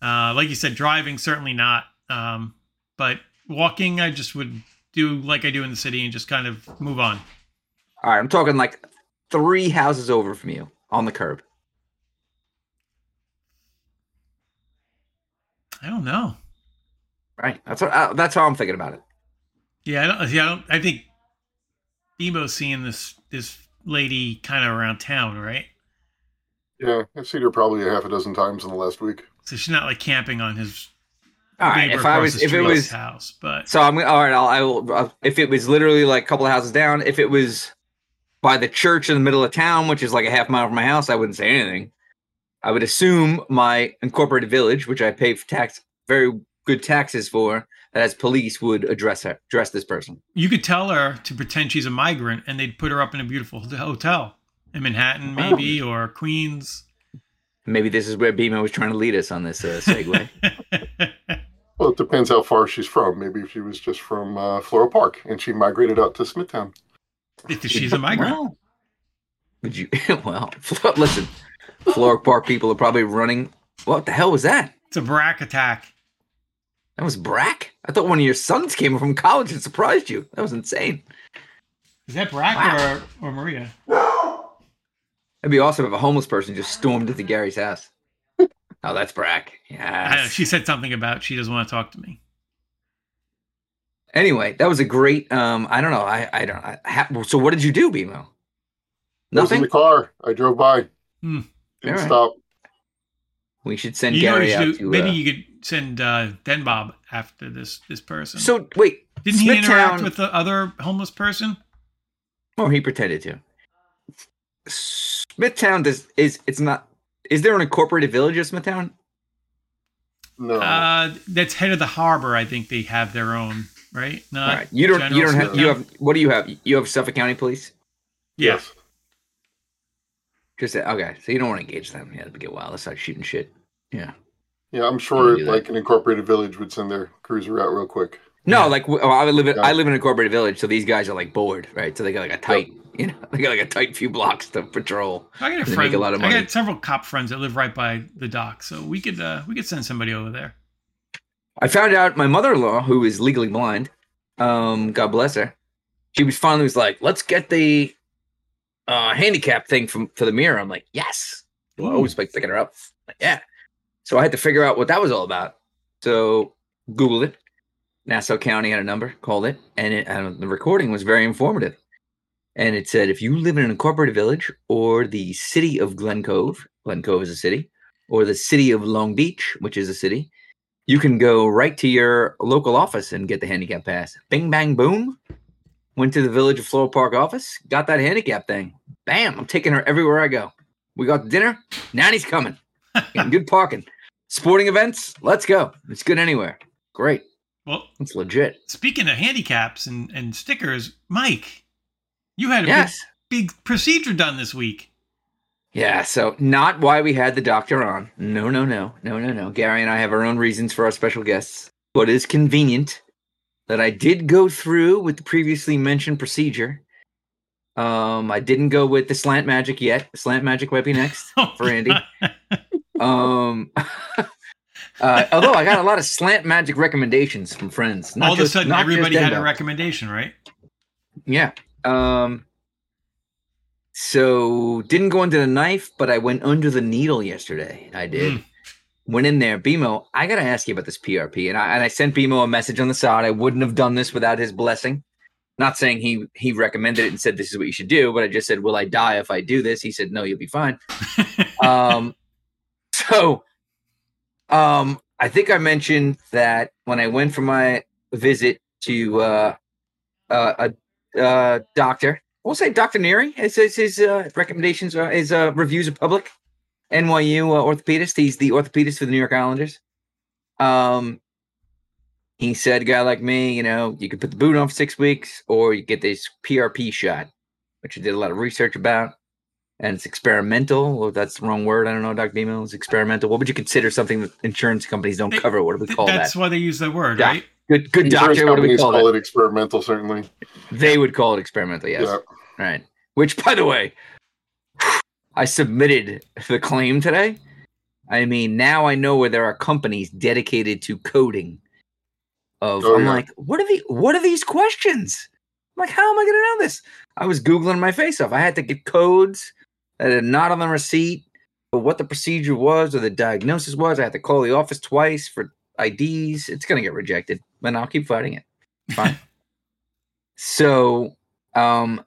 Uh, like you said, driving certainly not. Um, but walking, I just would do like I do in the city and just kind of move on. All right, I'm talking like three houses over from you on the curb. I don't know. Right, that's what, uh, that's how I'm thinking about it. Yeah, I don't. Yeah, I don't. I think Ebo's seeing this this lady kind of around town, right? Yeah, I've seen her probably a half a dozen times in the last week. So she's not like camping on his All right, neighbor if I was, if it was, house, but So I'm all right. I'll, I will. If it was literally like a couple of houses down, if it was by the church in the middle of town, which is like a half mile from my house, I wouldn't say anything. I would assume my incorporated village, which I pay for tax, very good taxes for, that as police would address her, address this person. you could tell her to pretend she's a migrant, and they'd put her up in a beautiful hotel in Manhattan, maybe or Queens. Maybe this is where B-Mo was trying to lead us on this uh, segue. Well, it depends how far she's from. Maybe if she was just from uh, Floral Park and she migrated out to Smithtown. if she's a migrant. Well, would you? Well, listen, Floral Park people are probably running. What the hell was that? It's a brack attack. That was Brack. I thought one of your sons came from college and surprised you. That was insane. Is that Brack Wow. or, or Maria? It'd be awesome if a homeless person just stormed into Gary's house. Oh, that's Brack. I don't know, Yes. she said something about she doesn't want to talk to me. Anyway, that was a great. Um, I don't know. I I don't. I, ha, so what did you do, B-Mo? I was in Nothing. the car. I drove by. Hmm. Didn't Alright. stop. We should send You Gary you out should to. Maybe uh, you could send uh, Den Bob after this this person. So wait, didn't he interact Smithtown- with the other homeless person? or he pretended to. Smithtown does is it's not. Is there an incorporated village of Smithtown? No. Uh, that's head of the harbor. I think they have their own, right? Not All right, you don't. You don't have. You have. What do you have? You have Suffolk County Police. Yeah. Yes. Just okay. So you don't want to engage them. Yeah, it'd get wild. Let's start shooting shit. Yeah. Yeah, I'm sure like an incorporated village would send their cruiser out real quick. No, Yeah. like w- oh, I live in Yeah. I live in a incorporated village, so these guys are like bored, right? So they got like a tight, you know, they got like a tight few blocks to patrol. I got a friend. a lot of I got several cop friends that live right by the dock, so we could uh, we could send somebody over there. I found out my mother-in-law, who is legally blind, um, God bless her, she was finally was like, "Let's get the uh, handicap thing from for the mirror." I'm like, "Yes." Well, I always like picking her up. Like, yeah. So I had to figure out what that was all about. So Googled it. Nassau County had a number, called it, and, it, and the recording was very informative. And it said, if you live in an incorporated village or the city of Glen Cove, Glen Cove is a city, or the city of Long Beach, which is a city, you can go right to your local office and get the handicap pass. Bing, bang, boom. Went to the Village of Floral Park office, got that handicap thing. Bam, I'm taking her everywhere I go. We got dinner. Nanny's coming. Good parking. Sporting events. Let's go. It's good anywhere. Great. Well, It's legit. speaking of handicaps and, and stickers, Mike, you had a Yes. big, big procedure done this week. Yeah. So not why we had the doctor on. No, no, no, no, no, no. Gary and I have our own reasons for our special guests. But it is convenient that I did go through with the previously mentioned procedure Um, I didn't go with the slant magic yet. The slant magic might be next Oh, for Andy. Um, uh, although I got a lot of slant magic recommendations from friends. All of a sudden, everybody had a recommendation, right? Yeah. Um. So didn't go into the knife, but I went under the needle yesterday. I did. Mm. Went in there, B-Mo. I gotta ask you about this PRP, and I and I sent B-Mo a message on the side. I wouldn't have done this without his blessing. Not saying he he recommended it and said this is what you should do, but I just said, "Will I die if I do this?" He said, "No, you'll be fine." um, so, um, I think I mentioned that when I went for my visit to uh, uh, a uh, doctor, we'll say Doctor Neary. His his, his uh, recommendations, are, his uh, reviews are public. NYU uh, orthopedist. He's the orthopedist for the New York Islanders. Um, he said, guy like me, you know, you could put the boot on for six weeks, or you get this PRP shot, which I did a lot of research about and it's experimental. Well, that's the wrong word. I don't know, Dr. B-Mo. It's experimental. What would you consider something that insurance companies don't They- cover? What do we call That's that? why they use the word, Yeah. right? Good, good doctor. What do we call call it experimental, certainly. They would call it experimental. Yes. Yeah. Right. Which, by the way, I submitted the claim today. I mean, now I know where there are companies dedicated to coding. Of Oh, I'm yeah. like, what are the what are these questions? I'm like, how am I going to know this? I was googling my face off. I had to get codes that are not on the receipt, but what the procedure was or the diagnosis was. I had to call the office twice for IDs. It's going to get rejected, but I'll keep fighting it. Fine. so, um,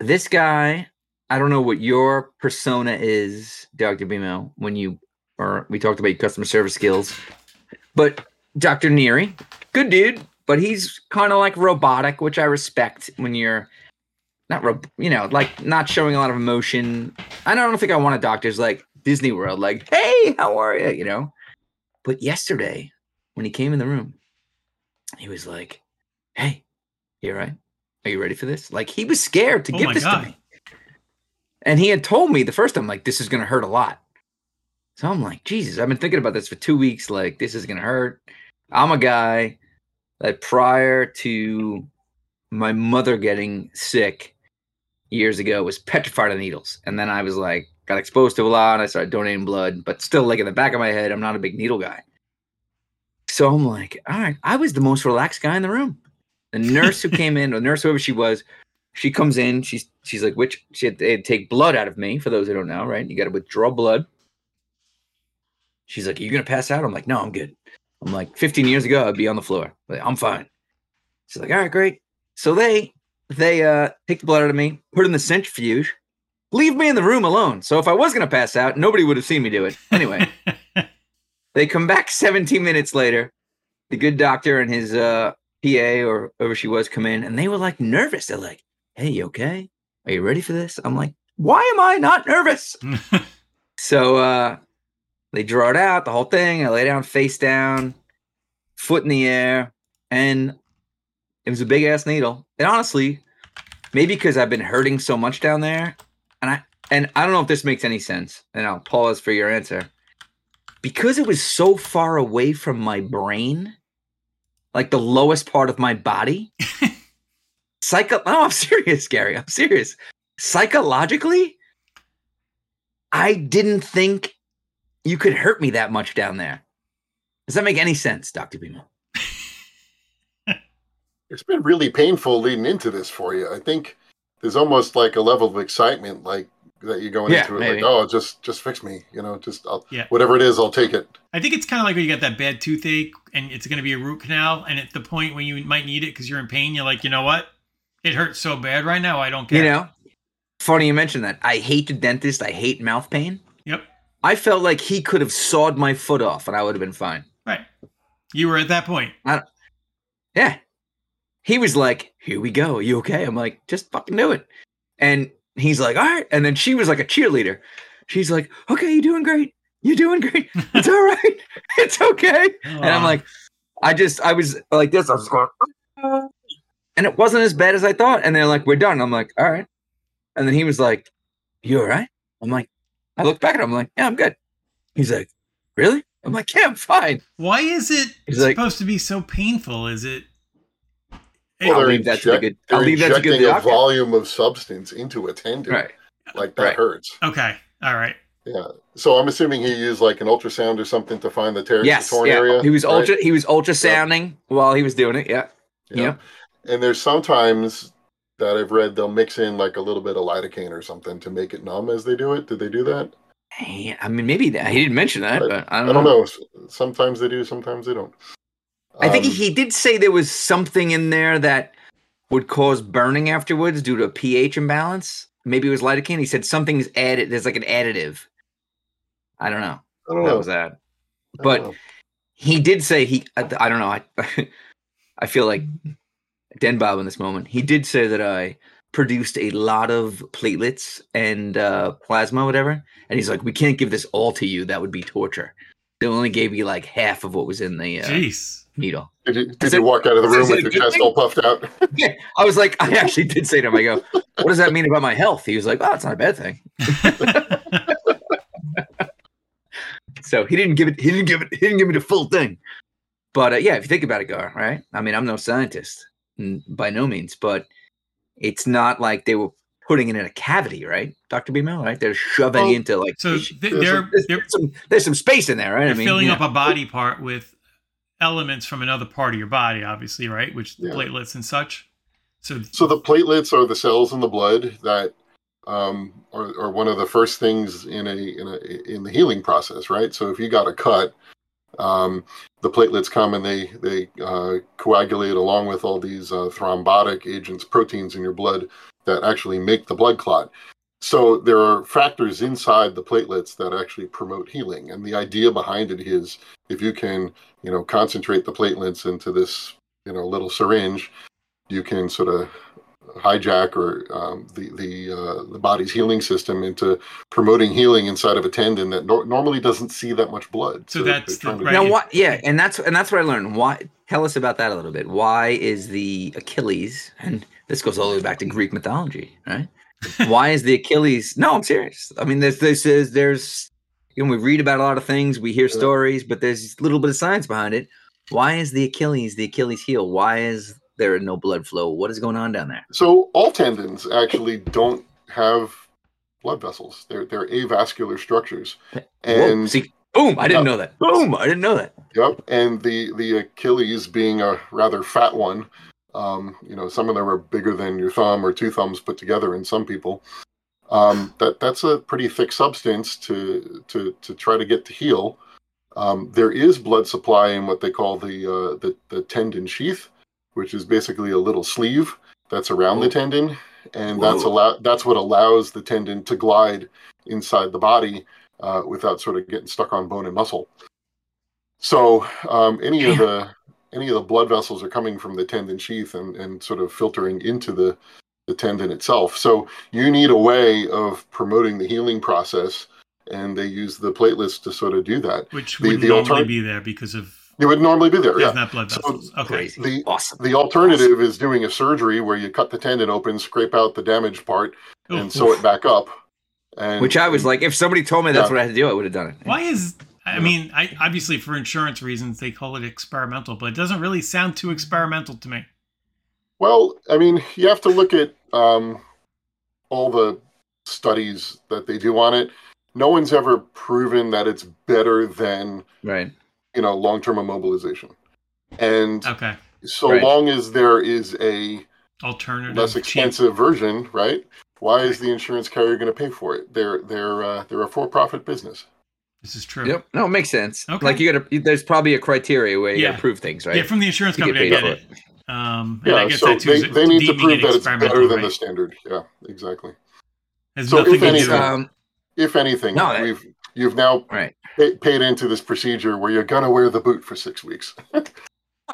this guy, I don't know what your persona is, Dr. B-Mo, when you or we talked about your customer service skills, but Dr. Neary, good dude, but he's kind of like robotic, which I respect when you're not, ro- you know, like not showing a lot of emotion. I don't think I want a doctor's like Disney World, like, hey, how are you? You know, but yesterday when he came in the room, he was like, hey, you all right? Are you ready for this? Like he was scared to Oh give this God. to me. And he had told me the first time, like, this is going to hurt a lot. So I'm like, Jesus, I've been thinking about this for two weeks. Like, this is going to hurt. I'm a guy that prior to my mother getting sick years ago was petrified of needles. And then I was like, got exposed to a lot. I started donating blood, but still, like, in the back of my head, I'm not a big needle guy. So I'm like, all right, I was the most relaxed guy in the room. The nurse who came in, or nurse, whoever she was, she comes in. She's she's like, which she had to take blood out of me. For those who don't know, right? You got to withdraw blood. She's like, "Are you gonna pass out?" I'm like, "No, I'm good." I'm like, 15 years ago, I'd be on the floor. Like, I'm fine. She's like, "All right, great." So they they uh take the blood out of me, put it in the centrifuge, leave me in the room alone. So if I was gonna pass out, nobody would have seen me do it. Anyway, they come back 17 minutes later. The good doctor and his uh PA or whoever she was come in, and they were like nervous. They're like, "Hey, you okay? Are you ready for this?" I'm like, "Why am I not nervous?" So uh they draw it out, the whole thing. I lay down face down, foot in the air, and it was a big ass needle. And honestly, maybe because I've been hurting so much down there, and I don't know if this makes any sense, and I'll pause for your answer. Because it was so far away from my brain, like the lowest part of my body. Psycho no, I'm serious, Gary. I'm serious. Psychologically, I didn't think you could hurt me that much down there. Does that make any sense, Dr. B-Mo? It's been really painful leading into this for you. I think there's almost like a level of excitement, like that you're going Yeah, into it, maybe. like, oh, just just fix me, you know, just I'll, Yeah. whatever it is, I'll take it. I think it's kind of like when you got that bad toothache and it's going to be a root canal, and at the point when you might need it because you're in pain, you're like, you know what? It hurts so bad right now. I don't care. You know, funny you mentioned that. I hate the dentist. I hate mouth pain. Yep. I felt like he could have sawed my foot off and I would have been fine. Right. You were at that point. Yeah. He was like, Here we go. Are you okay? I'm like, Just fucking do it. And he's like, All right. And then she was like a cheerleader. She's like, Okay, you're doing great. You're doing great. It's all right. It's okay. And I'm like, I just, I was like this. I was going, "Ah." and it wasn't as bad as I thought. And they're like, we're done. I'm like, all right. And then he was like, you all right? I'm like, I look back at him. I'm like, yeah, I'm good. He's like, really? I'm like, yeah, I'm fine. why is it He's like- supposed to be so painful? Is it Hey, I'll they're that to the good. I'll leave that to good injecting a volume of substance into a tendon. Right. Like that Right. hurts. okay, all right. Yeah. So I'm assuming he used like an ultrasound or something to find the tear Yes. the torn Yeah. area. He was right? ultra. He was ultrasounding while he was doing it. Yeah. Yeah. And there's sometimes that I've read they'll mix in like a little bit of lidocaine or something to make it numb as they do it. Did they do that? I mean, maybe that, he didn't mention that, Right. but I don't, I don't know. know. Sometimes they do, sometimes they don't. I think Um, he did say there was something in there that would cause burning afterwards due to a pH imbalance. Maybe it was lidocaine. He said something's added. There's like an additive. I don't know. I don't That know. was that. But- know. He did say he. I, I don't know. I I feel like Den Bob in this moment. He did say that I produced a lot of platelets and uh, plasma, whatever. And he's like, "We can't give this all to you. That would be torture." They only gave you like half of what was in the uh, Jeez. Needle. did you, did you it- walk out of the room with a your chest thing? all puffed out? Yeah, I was like, I actually did say to him, I go, what does that mean about my health? He was like, oh, it's not a bad thing. So he didn't give it. He didn't give it. He didn't give me the full thing. But uh, yeah, if you think about it, Gar, right? I mean, I'm no scientist, by no means, but it's not like they were putting it in a cavity, right, Doctor B-Mo? Right? They're shoving Well, into like. So th- There's they're there's, they're, there's some there's some space in there, right? I they're mean, filling yeah. up a body part with elements from another part of your body, obviously, right? Which Yeah. platelets and such. So So the platelets are the cells in the blood that um, are, are one of the first things in a in a in the healing process, right? So if you got a cut, um, the platelets come and they they uh, coagulate along with all these uh, thrombotic agents, proteins in your blood that actually make the blood clot. So there are factors inside the platelets that actually promote healing, and the idea behind it is if you can, you know, concentrate the platelets into this, you know, little syringe, you can sort of hijack or um, the the uh, the body's healing system into promoting healing inside of a tendon that nor- normally doesn't see that much blood. So that's the- right. Now what? Yeah, and that's and that's what I learned. Why? Tell us about that a little bit. Why is the Achilles? And this goes all the way back to Greek mythology, right? Why is the Achilles? No, I'm serious. I mean, there's this is there's you know we read about a lot of things, we hear stories, but there's a little bit of science behind it. Why is the Achilles the Achilles heel? Why is there no blood flow? What is going on down there? So all tendons actually don't have blood vessels. They're they're avascular structures. Whoa, And see, boom! I didn't Yeah. know that. Boom! I didn't know that. Yep, and the the Achilles being a rather fat one, um, you know, some of them are bigger than your thumb or two thumbs put together in some people. Um, that that's a pretty thick substance to to to try to get to heal. Um, there is blood supply in what they call the uh, the the tendon sheath, which is basically a little sleeve that's around the tendon, and that's Whoa. allow that's what allows the tendon to glide inside the body uh, without sort of getting stuck on bone and muscle. So um, any of the any of the blood vessels are coming from the tendon sheath and, and sort of filtering into the, the tendon itself. So you need a way of promoting the healing process, and they use the platelets to sort of do that. which The- wouldn't the normally altern- be there because of It would normally be there, there's yeah. not blood So vessels. Okay. The- awesome. The alternative is doing a surgery where you cut the tendon open, scrape out the damaged part, Ooh. and sew it back up. And Which I was like, if somebody told me that's Yeah. what I had to do, I would have done it. Why is I mean, I obviously for insurance reasons they call it experimental, but it doesn't really sound too experimental to me. Well, I mean, you have to look at um, all the studies that they do on it. No one's ever proven that it's better than Right. you know long-term immobilization, and Okay. so Right. long as there is a Alternative. less cheap- expensive version, right? Why is the insurance carrier going to pay for it? They're they're uh, they're a for-profit business. This is true. Yep. No, it makes sense. Okay. Like you got to. There's probably a criteria where you got Yeah. to prove things, right? Yeah, from the insurance To get company, I get for it. Um, and I Yeah, guess so that too they, is they need to deeming prove that it's better than right? the standard. Yeah, exactly. Has So if nothing anything- um, If anything, No, that- we've you've now right. pa- paid into this procedure where you're gonna wear the boot for six weeks.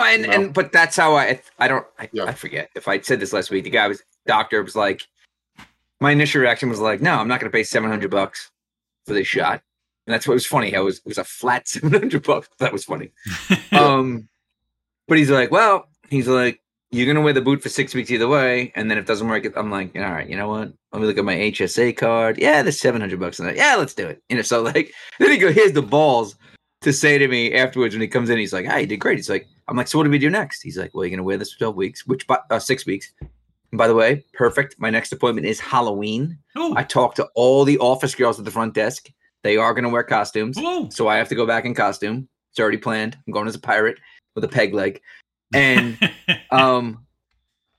And No. and but that's how I. I don't. I, Yeah. I forget if I said this last week. The guy was doctor was like, my initial reaction was like, no, I'm not going to pay 700 bucks for this shot. And that's what was funny. I was it was a flat 700 bucks. That was funny. Um, but he's like, well, he's like, you're gonna wear the boot for six weeks either way, and then if it doesn't work, I'm like, all right, you know what? Let me look at my HSA card. Yeah, there's 700 bucks in that. Yeah, let's do it. You know, so like, then he go, here's the balls to say to me afterwards when he comes in. He's like, "Ah, you did great." He's like, "I'm like, so what do we do next?" He's like, "Well, you're gonna wear this for 12 weeks, which by- uh, six weeks." And by the way, perfect. My next appointment is Halloween. Oh, I talked to all the office girls at the front desk. They are gonna wear costumes, oh. so I have to go back in costume. It's already planned. I'm going as a pirate with a peg leg, and um,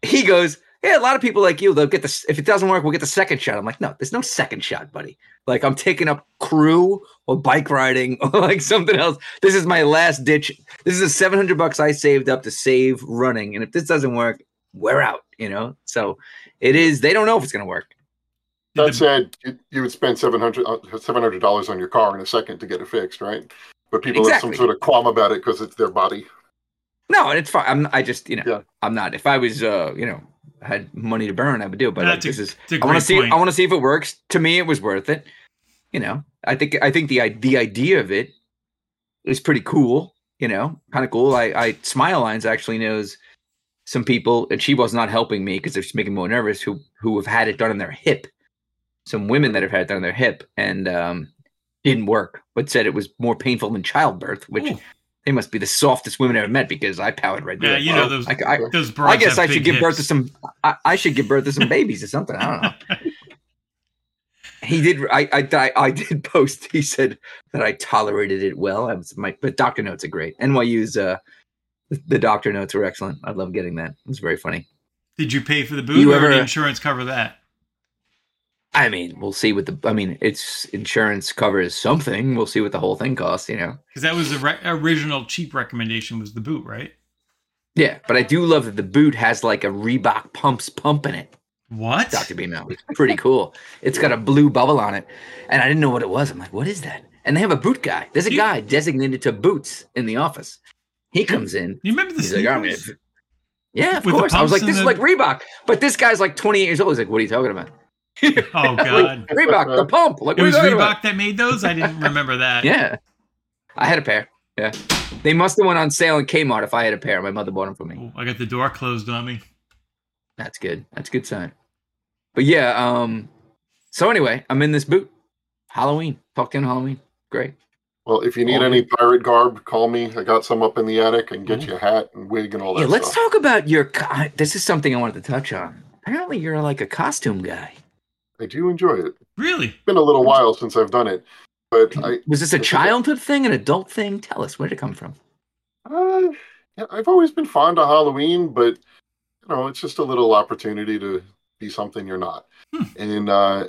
he goes, "Yeah, a lot of people like you. They'll get this. If it doesn't work, we'll get the second shot." I'm like, "No, there's no second shot, buddy. Like I'm taking up crew or bike riding or like something else. This is my last ditch. This is a 700 bucks I saved up to save running, and if this doesn't work, we're out. You know. So it is. They don't know if it's gonna work. That The- said, you, you would spend 700 uh, dollars on your car in a second to get it fixed, right? But people have some sort of qualm about it because it's their body. No, and it's fine. I'm. I just you know. Yeah. I'm not. If I was uh you know had money to burn, I would do it. But No, like, it's a- this is. it's a I want to see. I want to see if it works. To me, it was worth it. You know, I think. I think the the idea of it is pretty cool. You know, kind of cool. I, I Smile Lines actually knows some people, and she was not helping me because they're making me more nervous. Who who have had it done on their hip. Some women that have had it done on their hip and um, didn't work, but said it was more painful than childbirth, which. Ooh. They must be the softest women I've met because I powered right Yeah, there. you know those I, I, those I guess I should big give birth to some. I, I should give birth to some babies or something. I don't know. He did. I, I I I did post. He said that I tolerated it well. I was my but doctor notes are great. NYU's uh the doctor notes were excellent. I love getting that. It was very funny. Did you pay for the boot, You or ever- did insurance cover that? I mean, we'll see what the. I mean, it's insurance covers something. We'll see what the whole thing costs. You know. Because that was the re- original cheap recommendation was the boot, right? Yeah, but I do love that the boot has like a Reebok pumps pump in it. What? Dr. B-Mo. It's pretty cool. It's got a blue bubble on it. And I didn't know what it was. I'm like, what is that? And they have a boot guy. There's a You- guy designated to boots in the office. He comes in. You remember the like, oh, gonna- yeah, of With course. I was like, this is like Reebok. But this guy's like 28 years old. He's like, what are you talking about? Oh God! Reebok, the pump. Like, It was you Reebok about? that made those. I didn't remember that. Yeah. I had a pair. Yeah. They must have went on sale in Kmart if I had a pair. My mother bought them for me. Oh, I got the door closed on me. That's good. That's a good sign. But yeah, um, so anyway, I'm in this boot. Halloween. Talked in Halloween. Great. Well, if you need any pirate garb, call me. I got some up in the attic and get you a hat and wig and all that Yeah, let's stuff. talk about your. Co- this is something I wanted to touch on. Apparently, you're like a costume guy. I do enjoy it. Really? It's been a little while since I've done it, but I Was this a That's okay. childhood thing, an adult thing? Tell us where did it come from. Uh, yeah, I've always been fond of Halloween, but you know, it's just a little opportunity to be something you're not. Hmm. And uh,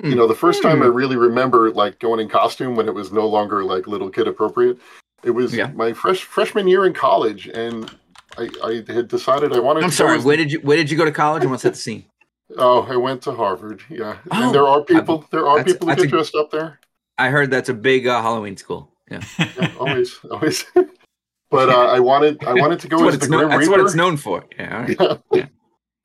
Hmm. you know, the first time I really remember like going in costume when it was no longer like little kid appropriate, it was Yeah. my fresh freshman year in college, and I, I had decided I wanted. I'm to sorry. go as- Where did you Where did you go to college? And what's that the scene? Oh, I went to Harvard. Yeah, Oh, and there are people. There are people who get a- dressed up there. I heard that's a big uh, Halloween school. Yeah, Yeah, always, always. but uh, I wanted, I wanted to go that's, as the it's, known, Grim that's Reaper. what it's known for. Yeah, all right. Yeah. Yeah.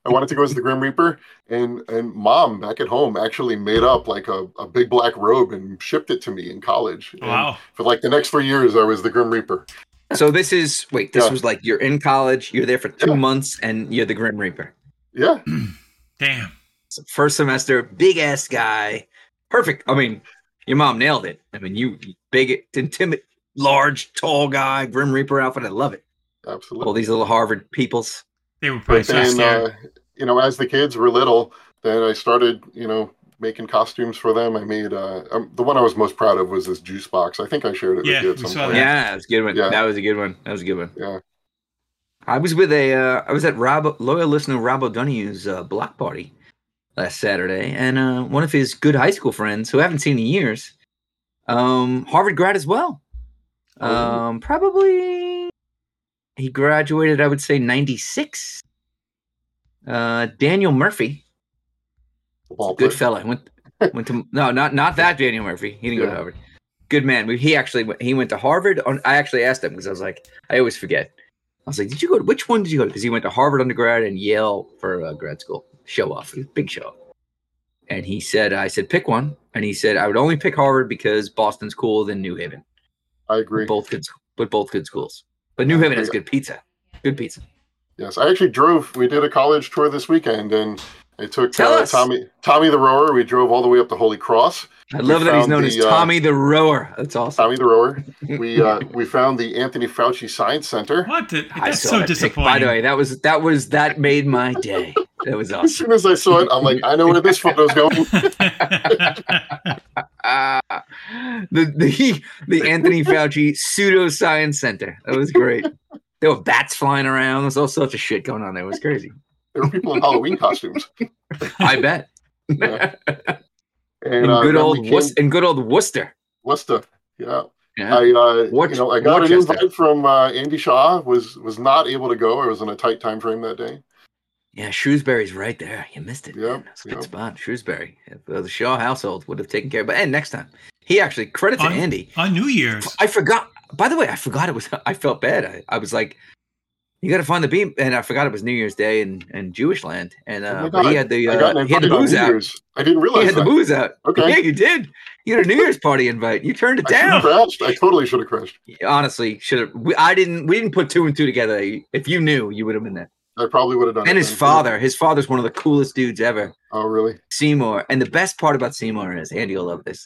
I wanted to go as the Grim Reaper, and and mom back at home actually made up like a, a big black robe and shipped it to me in college. And Wow. For like the next three years, I was the Grim Reaper. So this is wait. This Yeah. was like you're in college. You're there for two Yeah. months, and you're the Grim Reaper. Yeah, Damn. So first semester, big ass guy, perfect. I mean, your mom nailed it. I mean, you big, intimate, large, tall guy, Grim Reaper outfit. I love it. Absolutely. All these little Harvard peoples. They were probably But so then, scared. uh, you know, as the kids were little, then I started, you know, making costumes for them. I made uh, um, the one I was most proud of was this juice box. I think I shared it Yeah, with you at some saw point. Yeah, that was a good one. Yeah. That was a good one. That was a good one. Yeah. I was with a, uh, I was at Rob, loyal listener Rob O'Donoghue's uh, block party last Saturday, and uh, one of his good high school friends who I haven't seen in years, um, Harvard grad as well. Oh. Um, probably he graduated, I would say '96. Uh, Daniel Murphy, good fella. Went went to no, not not that Daniel Murphy. He didn't go to Harvard. Good man. He actually went, he went to Harvard. On, I actually asked him because I was like, I always forget. I was like, did you go? To, which one did you go to? Because he went to Harvard undergrad and Yale for uh, grad school. Show off, It was a big show. off. And he said, I said, pick one. And he said, I would only pick Harvard because Boston's cooler than New Haven. I agree. Both good, but both good schools. But New I Haven has good pizza. Good pizza. Yes, I actually drove. We did a college tour this weekend, and I took Tell uh, us. Tommy Tommy the rower. We drove all the way up to Holy Cross. I love that he's found known as the, uh, Tommy the Rower. That's awesome. Tommy the rower. We uh, we found the Anthony Fauci Science Center. What? The, I that's so that pic. disappointing. By the way, that was that was that made my day. That was awesome. As soon as I saw it, I'm like, I know where this photo's going. Ah, the the the Anthony Fauci pseudoscience center. That was great. There were bats flying around. There's all sorts of shit going on there. It was crazy. There were people in Halloween costumes. I bet. Yeah. in And uh, good then old we came- Wus- in good old Worcester. Worcester. Yeah. Yeah. I uh, Watch- you know I got an invite from uh, Andy Shaw. Was was not able to go. I was in a tight time frame that day. Yeah, Shrewsbury's right there. You missed it. Yeah, man. That's a good yeah. spot. Shrewsbury. Uh, the Shaw household would have taken care of it. And next time. He actually credit to On- Andy. On New Year's. I forgot. By the way, I forgot it was. I felt bad. I, I was like, "You got to find the beam," and I forgot it was New Year's Day in, in Jewish land, and Oh uh, but he had the uh, he had the booze out. I didn't realize He had the booze out. Okay. Yeah, you did. You had a New Year's party invite. You turned it I down. crashed. I totally should have crashed. Honestly, should have. I didn't. We didn't put two and two together. If you knew, you would have been there. I probably would have done. And it his then. father. His father's one of the coolest dudes ever. Oh really? Seymour. And the best part about Seymour is Andy will love this.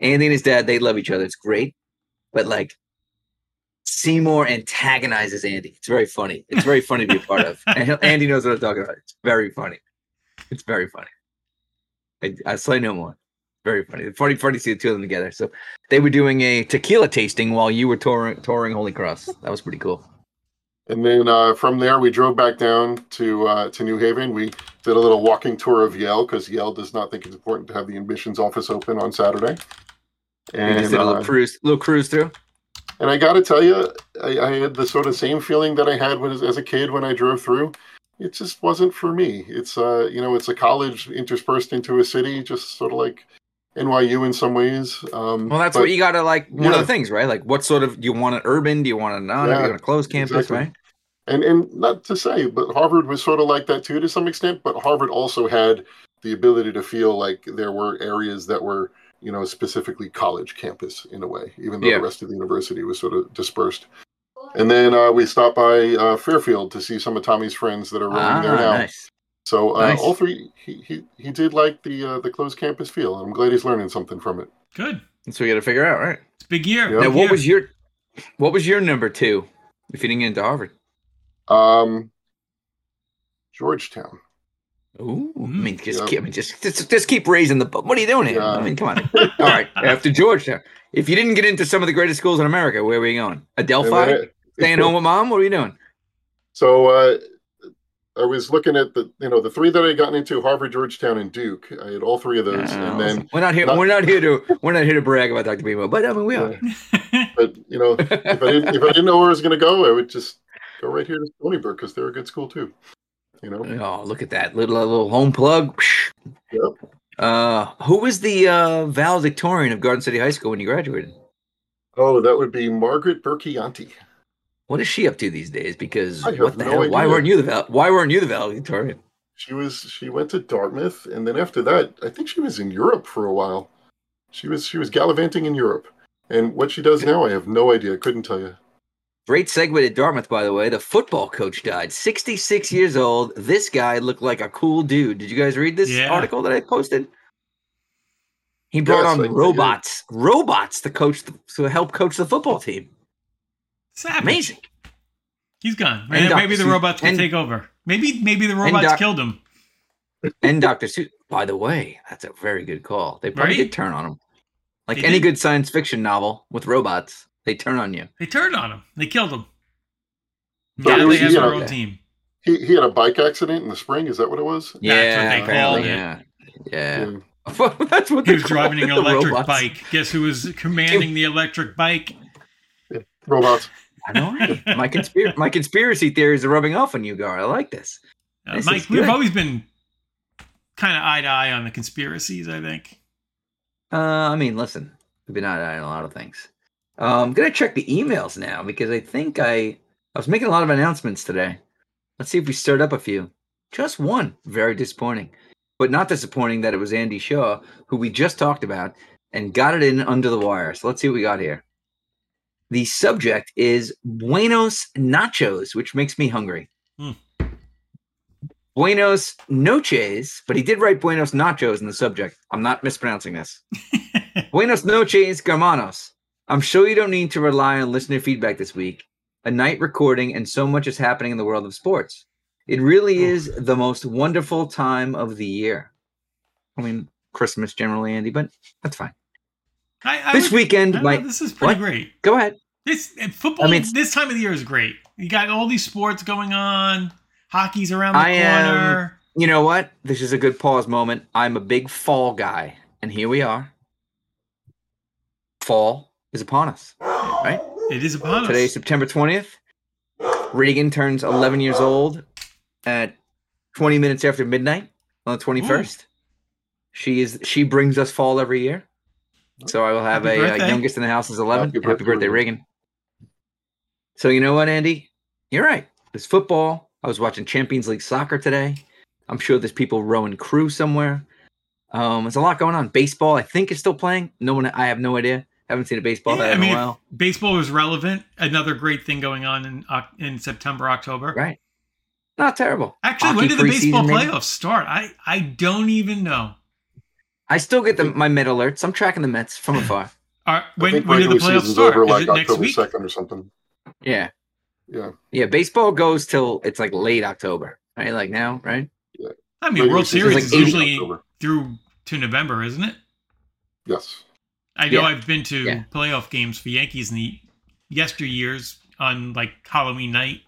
Andy and his dad, they love each other. It's great. But like Seymour antagonizes Andy. It's very funny. It's very funny to be a part of. And Andy knows what I'm talking about. It's very funny. It's very funny. I, I say no more. Very funny. Funny, funny to see the two of them together. So they were doing a tequila tasting while you were touring, touring Holy Cross. That was pretty cool. And then uh, from there, we drove back down to uh, to New Haven. We did a little walking tour of Yale because Yale does not think it's important to have the admissions office open on Saturday. We And just did a little uh, cruise, little cruise through. And I got to tell you, I, I had the sort of same feeling that I had when, as a kid when I drove through. It just wasn't for me. It's uh, you know, it's a college interspersed into a city, just sort of like NYU in some ways. Um, Well, that's but- what you got to like. One of the things, right? Like, what sort of do you want an urban? Do you want it not? Yeah, you want a closed campus, exactly. right? and and not to say, but Harvard was sort of like that too to some extent. But Harvard also had the ability to feel like there were areas that were, you know, specifically college campus in a way, even though Yeah. the rest of the university was sort of dispersed. And then uh, we stopped by uh, Fairfield to see some of Tommy's friends that are roaming Ah, there now. nice. So uh, Nice. all three, he, he he did like the uh, the closed campus feel. I'm glad he's learning something from it. Good. That's what you got to figure out, right? It's big year. Yeah. Now, Big what year. was your what was your number two? If you didn't get into Harvard, Um, Georgetown. Ooh, I mean, just Yeah. keep, I mean, just, just just keep raising the. What are you doing here? Yeah. I mean, come on. All right, after Georgetown, if you didn't get into some of the greatest schools in America, where were you going? Adelphi? Staying home with mom? What were you doing? So uh, I was looking at the you know the three that I gotten into Harvard, Georgetown, and Duke. I had all three of those, Uh, and then we're not here. not- we're not here to. We're not here to brag about Dr. Bimo, but I mean, we are. but you know if I didn't if I didn't know where I was going to go, I would just go right here to Stony Brook because they're a good school too. You know, Oh, look at that little little home plug. Yep. Uh, who was the uh, valedictorian of Garden City High School when you graduated? oh, that would be Margaret Berchianti. What is she up to these days? Because what the no hell? Why weren't you the val- Why weren't you the valedictorian? She was she went to Dartmouth, and then after that, I think she was in Europe for a while. She was she was gallivanting in Europe, and what she does now, I have no idea. I couldn't tell you. Great segue at Dartmouth, by the way. The football coach died, 66 years old. This guy looked like a cool dude. Did you guys read this Yeah. article that I posted? He brought Yes, I- I on did. robots, robots to coach, the, to help coach the football team. Savage. Amazing. He's gone. And Maybe, Dr. maybe the robots will and- take over. Maybe maybe the robots Doc- killed him. And Dr. Seuss. By the way, that's a very good call. They probably Right? did turn on him. Like They any did. good science fiction novel with robots, they turn on you. They turned on him. They killed him. But Now was- they have their own team. He he had a bike accident in the spring. Is that what it was? what yeah, they apparently, called yeah, yeah. Yeah. that's what He was driving an call it, the electric robots. bike. Guess who was commanding the electric bike? Robots. I know. right? My conspiracy, my conspiracy theories are rubbing off on you, Gar. I like this. Uh, This Mike, we've always been kind of eye to eye on the conspiracies. I think. Uh, I mean, listen, we've been out on a lot of things. Uh, I'm gonna check the emails now because I think I I was making a lot of announcements today. Let's see if we stirred up a few. Just one, very disappointing, but not disappointing that it was Andy Shaw who we just talked about and got it in under the wire. So let's see what we got here. The subject is Buenos Nachos, which makes me hungry. Hmm. Buenos noches, but he did write Buenos nachos in the subject. I'm not mispronouncing this. Buenos noches, hermanos. I'm sure you don't need to rely on listener feedback this week. A night recording, and so much is happening in the world of sports. It really is the most wonderful time of the year. I mean, Christmas generally, Andy, but that's fine. I, I This would- weekend, know, this is pretty what? great. Go ahead. This football. I mean, this time of the year is great. You got all these sports going on. Hockey's around the I am- corner. You know what? This is a good pause moment. I'm a big fall guy, and here we are. Fall is upon us, right? it is upon us. Today, September 20th. Reagan turns 11 years old at 20 minutes after midnight on the 21st. She is she brings us fall every year. So I will have Happy a uh, youngest in the house is 11. Happy Happy, birthday, birthday, Reagan. So you know what, Andy? You're right. There's football. I was watching Champions League soccer today. I'm sure there's people rowing crew somewhere. Um, there's a lot going on. Baseball, I think, is still playing. No one, I have no idea. Haven't seen a baseball Yeah, hat I in mean, a while. baseball was relevant. Another great thing going on in uh, in September, October. Right. Not terrible. Actually, when did the baseball preseason, maybe? playoffs start? I I don't even know. I still get the, my Met alerts. I'm tracking the Mets from afar. Are, when when did the playoffs start? over Is like it next October week? second or something. Yeah. Yeah. Yeah. Baseball goes till it's like late October, right? Like now, right? Yeah. I mean, Regular World Series like is usually October. through to November, isn't it? Yes. I know Yeah. I've been to Yeah. playoff games for Yankees in the yesteryears on like Halloween night.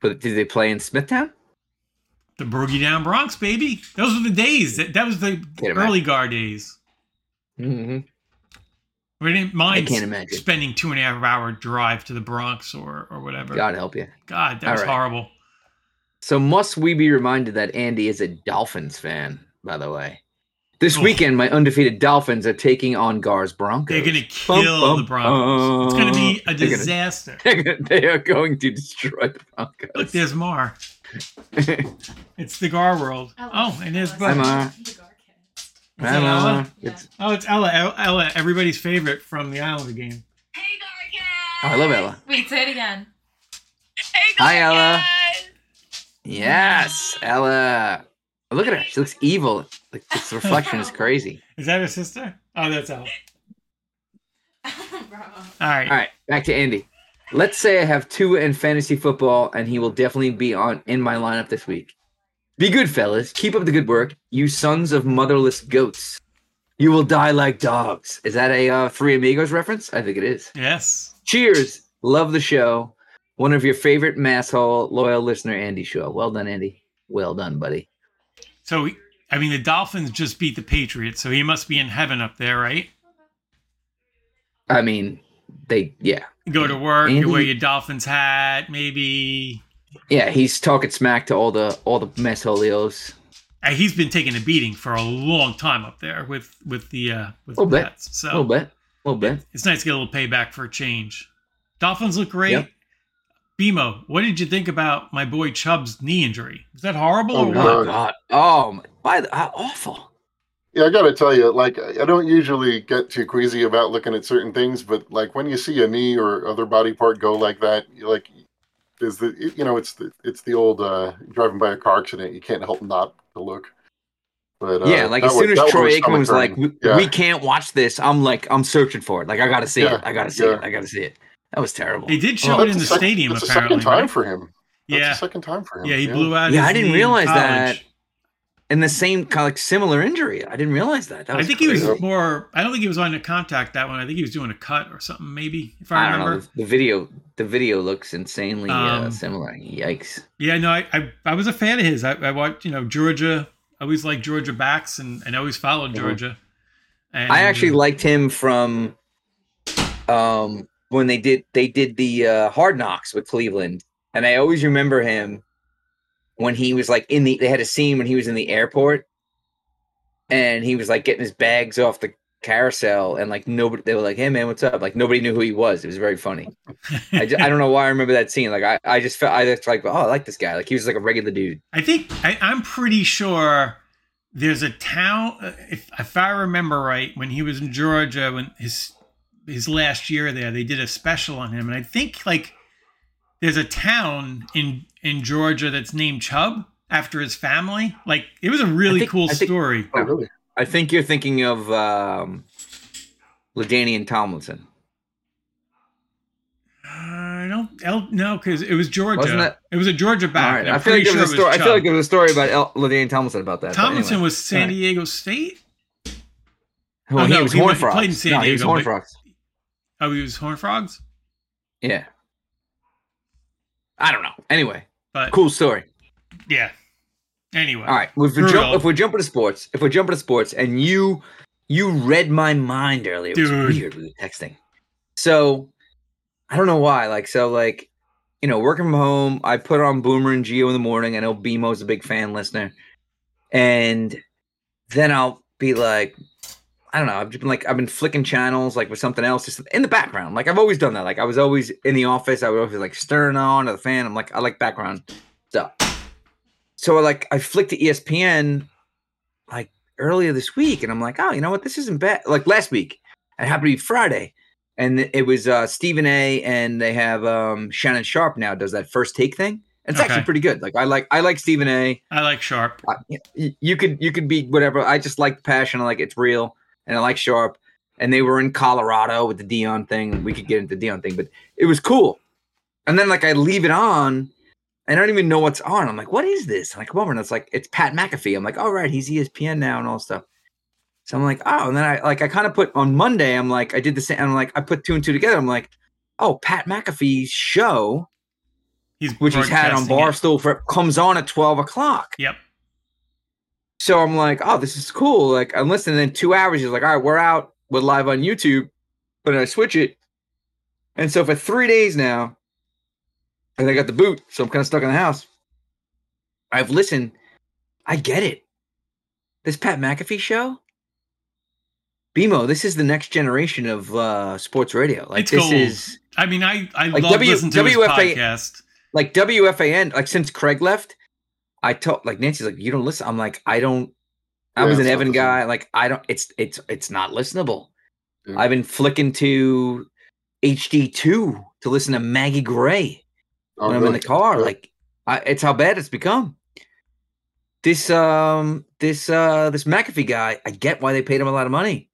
But did they play in Smithtown? The Boogie Down Bronx, baby. Those were the days. That, that was the early Gar days. Mm-hmm. We didn't mind can't imagine. spending two and a half hour drive to the Bronx or or whatever. God, God help you. God, that All was right. horrible. So must we be reminded that Andy is a Dolphins fan, by the way? This weekend, my undefeated Dolphins are taking on Gar's Broncos. They're gonna kill bum, the Broncos. It's gonna be a They're gonna- disaster. they are going to destroy the Broncos. Look, there's Mar. It's the Gar world. Oh, and there's Hi, Bud. Ma. Is I that don't. Ella? It's- Oh, it's Ella. Ella. Ella, everybody's favorite from the Islander game. Hey, Gar oh, I love Ella. Wait, say it again. hey Hi, Ella. Yes, Ella. Look at her. She looks evil. Like this reflection is crazy. Is that her sister? Oh, that's Ella. Bro. All right. All right, back to Andy. Let's say I have two in fantasy football, and he will definitely be on in my lineup this week. Be good, fellas. Keep up the good work, you sons of motherless goats. You will die like dogs. Is that a uh, Three Amigos reference? I think it is. Yes. Cheers. Love the show. One of your favorite masshole loyal listener, Andy Shaw. Well done, Andy. Well done, buddy. So, I mean, the Dolphins just beat the Patriots, so he must be in heaven up there, right? I mean, they, yeah, Go to work, you wear your Dolphins hat, maybe. yeah. He's talking smack to all the all the massholios. Uh, he's been taking a beating for a long time up there with with the uh, with the bit. Pats. A So little bit, a little bit. it's nice to get a little payback for a change. Dolphins look great. Yep. B-Mo, what did you think about my boy Chubb's knee injury? Was that horrible Oh, or no. what? Oh my God! Oh, my- by the how awful. Yeah, I got to tell you, like, I don't usually get too queasy about looking at certain things, but like when you see a knee or other body part go like that, you like, is the you know it's the it's the old uh, driving by a car accident. You can't help not to look. But uh, yeah, like as soon was- as Troy was Aikman was like, we, yeah, "We can't watch this," I'm like, I'm searching for it. Like, I gotta see Yeah, it. I gotta see yeah. it. I gotta see it. That was terrible. They did show Oh, it in the the sec- stadium That's the apparently. second time right? for him. That's yeah, the second time for him. yeah, he blew out. Yeah, his I didn't knee realize college. that. And the same kind of like similar injury. I didn't realize that. that I was think he was more. I don't think he was on the contact that one. I think he was doing a cut or something, maybe if I, I don't remember. know. The, the video, the video looks insanely uh, Um, similar. Yikes! Yeah, no, I, I I was a fan of his. I, I watched, you know, Georgia. I always liked Georgia backs, and, and I always followed Mhm. Georgia. And, I actually liked him from um when they did they did the uh, Hard Knocks with Cleveland, and I always remember him when he was like in the. They had a scene when he was in the airport, and he was like getting his bags off the carousel, and like nobody. They were like, "Hey man, what's up?" Like nobody knew who he was. It was very funny. I, ju- I don't know why I remember that scene. Like I, I just felt I just like, oh, I like this guy. Like he was like a regular dude. I think I, I'm pretty sure there's a town. uh, If if I remember right, when he was in Georgia, when his his last year there, they did a special on him, and I think like there's a town in in Georgia that's named Chubb after his family. Like it was a really think- cool think- story. Oh, really? I think you're thinking of um, LaDainian Tomlinson. I don't El, no, because it was Georgia. Wasn't it? It was a Georgia All back. right. I'm feel like pretty there was a story. it I feel like Chubb. there was a story about El- LaDainian Tomlinson about that. Tomlinson anyway. was San All right. Diego State. Well, Oh, he no, was he Horn went- he Frogs. played in San no, he was Diego, Horn Frogs. Oh, he was Horn Frogs. Yeah. I don't know. Anyway, But cool story. yeah. Anyway, All right, if we jump, if we're jumping to sports, if we're jumping to sports, and you you read my mind earlier, it was Dude. weird. We were texting, so I don't know why. Like, so like, you know, working from home, I put on Boomer and Gio in the morning. I know B-Mo's a big fan listener, and then I'll be like, I don't know. I've just been like, I've been flicking channels like with something else just in the background. Like I've always done that. Like I was always in the office. I would always like stirring on or the fan. I'm like, I like background stuff. So like I flicked to ESPN like earlier this week, and I'm like, oh, you know what? This isn't bad. Like last week, it happened to be Friday, and it was uh Stephen A. and they have um Shannon Sharpe now does that first take thing. It's actually pretty good. Like I like I like Stephen A. I like Sharpe. I, you could you could be whatever. I just like the passion. I like it's real, and I like Sharpe. And they were in Colorado with the Deion thing. We could get into the Deion thing, but it was cool. And then like I leave it on, and I don't even know what's on. I'm like, what is this? And I come over and it's like it's Pat McAfee. I'm like, all right, he's E ESPN now and all stuff. So I'm like, oh, and then I like I kind of put on Monday. I'm like, I did the same. I'm like, I put two and two together. I'm like, oh, Pat McAfee's show, He's which he's had on broadcasting it. Barstool for comes on at 12 o'clock. Yep. So I'm like, oh, this is cool. Like I'm listening. In two hours, he's like, all right, we're out. We're live on YouTube. But then I switch it, and so for three days now, and I got the boot, so I'm kind of stuck in the house. I've listened. I get it. This Pat McAfee show, B-Mo. This is the next generation of uh, sports radio. Like It's this gold. is I mean, I I Like love W- listening to his WFA podcast. like WFAN. Like since Craig left, I told like Nancy's like, you don't listen. I'm like, I don't. I Yeah, was an Evan guy. Like I don't. It's it's it's not listenable. Yeah. I've been flicking to HD two to listen to Maggie Gray Oh, when I'm in the car. Yeah. Like I, it's how bad it's become. This um this uh this McAfee guy, I get why they paid him a lot of money.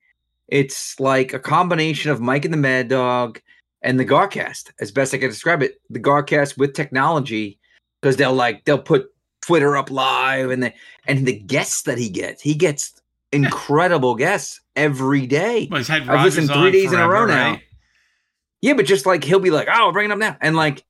It's like a combination of Mike and the Mad Dog and the Garcast, as best I can describe it. The Garcast with technology, because they'll like they'll put Twitter up live and the and the guests that he gets, he gets incredible guests every day. Well, he's had I've listened three on days in a row now. right? Yeah, but just like he'll be like, "Oh, I'll bring it up now," and like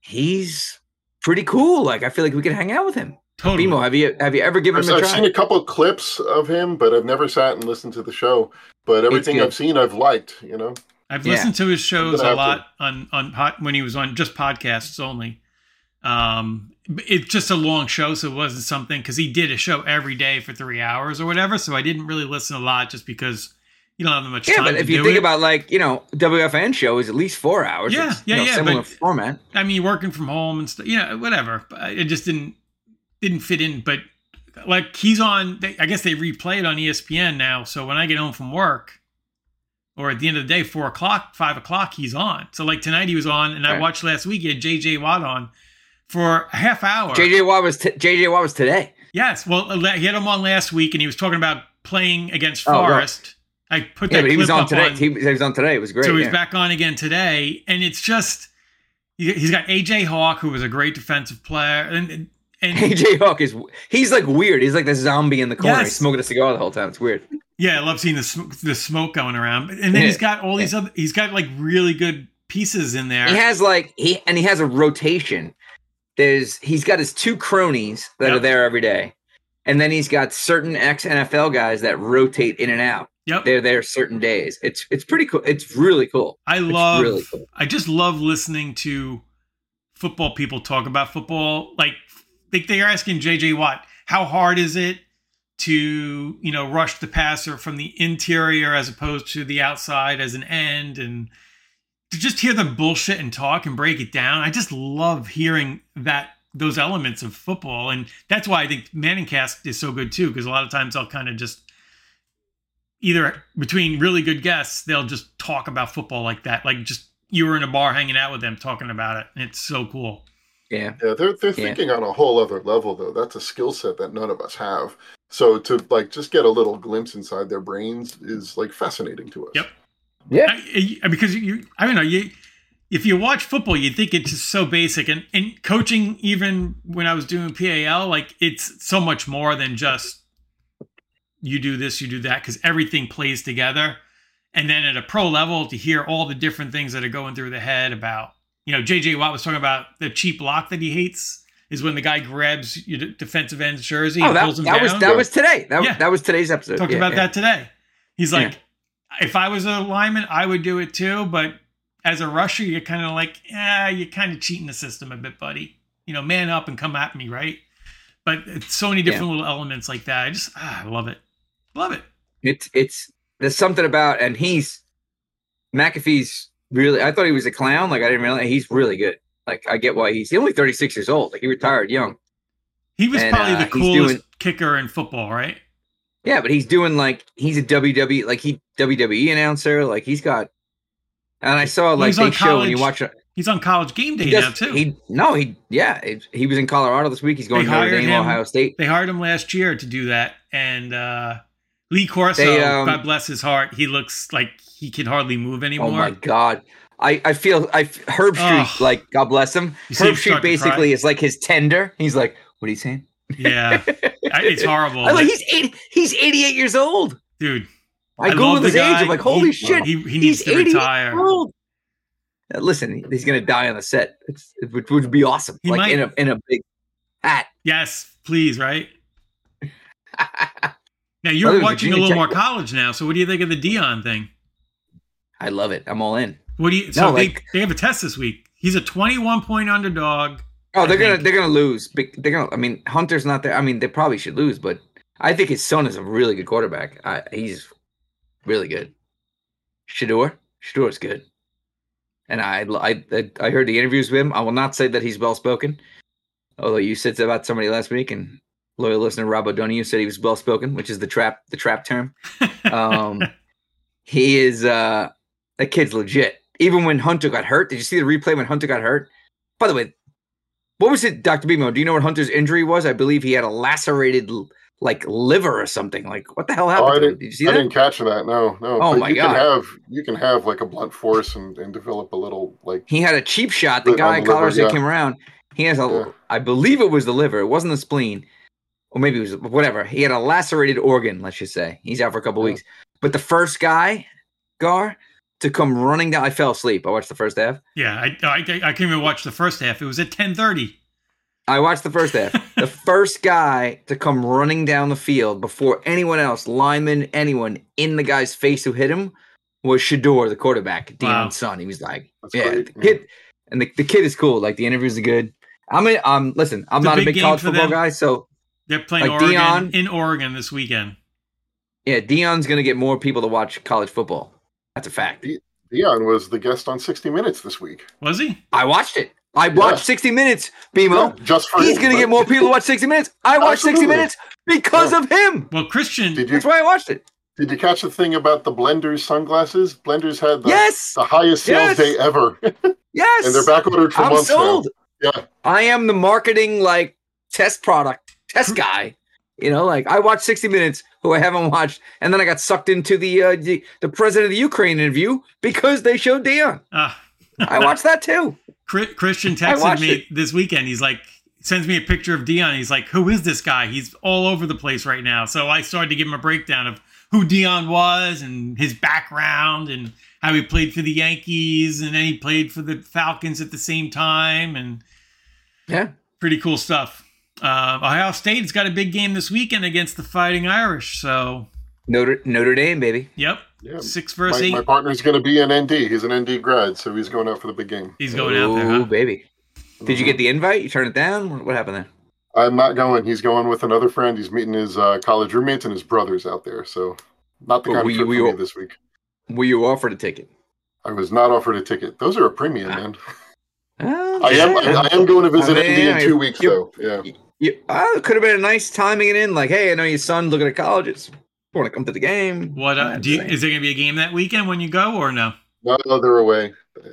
he's pretty cool. Like I feel like we could hang out with him. Totally. B-Mo, have you have you ever given I've, him a I've try? seen a couple clips of him, but I've never sat and listened to the show. But everything. I've seen, I've liked. You know, I've Yeah. listened to his shows a have lot on on pod, when he was on just podcasts only. Um, it's just a long show, so it wasn't something because he did a show every day for three hours or whatever. So I didn't really listen a lot just because you don't have much yeah, time. Yeah, but if you think it. about like you know WFN show is at least four hours. Yeah, It's, yeah, you know, yeah, Similar format. I mean, working from home and stuff, you know, whatever. But It just didn't didn't fit in. But like he's on, they, I guess they replay it on ESPN now. So when I get home from work, or at the end of the day, four o'clock, five o'clock, he's on. So like tonight he was on, and I watched last week. He had JJ Watt on for a half hour. JJ Watt was t- JJ Watt was today. yes, well, uh, he had him on last week, and he was talking about playing against Oh, right. Forest. I put Yeah, that he was on today. on- He, he was on today. It was great. so he's yeah. back on again today, and it's just he- he's got AJ Hawk, who was a great defensive player, and and AJ Hawk is he's like weird. He's like the zombie in the corner. Yes. He's smoking a cigar the whole time. It's weird. yeah, I love seeing the sm- the smoke going around. And then Yeah. he's got all these other, he's got like really good pieces in there. He has like he and he has a rotation. There's he's got his two cronies that are there every day, and then he's got certain ex NFL guys that rotate in and out. yep, They're there certain days. It's it's pretty cool. It's really cool. I love. really cool. I just love listening to football people talk about football. Like they, they're asking JJ Watt, how hard is it to you know rush the passer from the interior as opposed to the outside as an end and to just hear them bullshit and talk and break it down. I just love hearing that those elements of football, and that's why I think Manningcast is so good too. Because a lot of times I'll kind of just either between really good guests, they'll just talk about football like that, like just you were in a bar hanging out with them talking about it. And it's so cool. Yeah. Yeah, they're they're Yeah. thinking on a whole other level though. That's a skill set that none of us have. So to like just get a little glimpse inside their brains is like fascinating to us. Yep. Yeah. I, I- because you, I don't know, you, if you watch football, you think it's just so basic. And, and coaching, even when I was doing PAL, like it's so much more than just you do this, you do that, because everything plays together. And then at a pro level, to hear all the different things that are going through the head about, you know, JJ Watt was talking about the cheap lock that he hates is when the guy grabs your defensive end's jersey Oh, and that, pulls him that down. was that was today. That, Yeah. that was today's episode. talked Yeah, about yeah. that today. He's like, if I was a lineman, I would do it too. But as a rusher, you're kind of like, yeah, you're kind of cheating the system a bit, buddy. You know, man up and come at me, right? But it's so many different little elements like that. I just, ah, I love it. Love it. It's it's there's something about and he's McAfee's really I thought he was a clown. Like I didn't realize he's really good. Like I get why he's, he's only 36 years old. Like he retired young. He was And, probably uh, the coolest doing- kicker in football, right? Yeah, but he's doing like he's a WWE like he WWE announcer. Like he's got and I saw like they show when you watch it. He's on college game day He now, too. he no he yeah it- he was in Colorado this week. He's going They to Notre Dame, him. Ohio State. they hired him last year to do that. And uh, Lee Corso, They, um, God bless his heart, he looks like he can hardly move anymore. Oh my god. I, I feel I Herbstreit Ugh. like God bless him. You Herbstreit basically is like his tender. He's like, what are you saying? Yeah, it's horrible. I like he's 80, he's 88 years old. dude. I, I the his age. guy. I'm like, holy He- shit. He, he needs to retire. old. Uh, Listen, he's gonna die on the set. It's, it would, would be awesome. He like might. in a in a big hat. Yes, please, right? Now you're watching a little more college now. So what do you think of the Deion thing? I love it. I'm all in. What do you? So No, they, like- they have a test this week. He's a 21 point underdog. Oh, they're gonna they're gonna lose. They're gonna. I mean, Hunter's not there. I mean, they probably should lose, but I think his son is a really good quarterback. I, he's really good. Shedeur, Shedeur's good, and I, I I heard the interviews with him. I will not say that he's well spoken, although you said about somebody last week, and loyal listener Rob O'Donoghue said he was well spoken, which is the trap the trap term. Um, he is uh that kid's legit. Even when Hunter got hurt, did you see the replay when Hunter got hurt? By the way, what was it, Doctor B-Mo? Do you know what Hunter's injury was? I believe he had a lacerated like liver or something. Like what the hell happened? Oh, I didn't, Did you see I that? didn't catch that. No, no. Oh But my you God. Can have you can have like a blunt force and, and develop a little like He had a cheap shot. The guy on in the liver, yeah. came around. He has a, Yeah. I believe it was the liver. It wasn't the spleen, or maybe it was whatever. He had a lacerated organ. Let's just say he's out for a couple Yeah. weeks. But the first guy, Gar, to come running down. I fell asleep. I watched the first half. yeah, I, I I can't even watch the first half. It was at 10:30. I watched the first half. the first guy to come running down the field before anyone else, lineman, anyone, in the guy's face who hit him was Shedeur, the quarterback, Deion's Wow. son. He was like, That's yeah, great, the kid, and the, the kid is cool. Like the interviews are good. I'm a, um, listen, I'm It's a not a big big college football them. guy, so They're playing Like Oregon Deion- in Oregon this weekend. yeah, Deion's gonna get more people to watch college football. That's a fact. Deion was the guest on 60 Minutes this week. Was he? I watched it. I watched 60 Minutes, B-Mo. Yeah, just for He's gonna get more people to watch 60 Minutes. I watched 60 Minutes because Yeah. of him. Well, Christian. Did you That's why I watched it. did you catch the thing about the Blenders sunglasses? Blenders had the, yes, the highest sales Yes. day ever, yes. and they're back ordered for I'm months sold. now. Yeah, I am the marketing like test product test guy. You know, like I watched 60 Minutes, who I haven't watched, and then I got sucked into the uh, the, the president of the Ukraine interview because they showed Deion. Ah. I watched that too. Christian texted me it. this weekend. He's like, sends me a picture of Deion. He's like, who is this guy? He's all over the place right now. So I started to give him a breakdown of who Deion was and his background and how he played for the Yankees and then he played for the Falcons at the same time and Yeah. pretty cool stuff. Uh, Ohio State has got a big game this weekend against the Fighting Irish. So, Notre Notre Dame, baby. yep, yeah. six versus My, eight. my partner's going to be an ND. He's an ND grad, so he's going out for the big game. He's going out there, Ooh, huh? baby. Did you get the invite? You turned it down? What- What happened there? I'm not going. He's going with another friend. He's meeting his uh, college roommates and his brothers out there. So, not the But kind were of you- trip were for you- me this week. Were you offered a ticket? I was not offered a ticket. Those are a premium, Ah. man. Oh, I am. yeah. I am going to visit I mean, ND in two weeks, though. Yeah. You, oh, it could have been a nice timing it in. Like, hey, I know your son looking at colleges. Want to come to the game? What uh, do you, is there going to be a game that weekend when you go or no? No, no, they're away.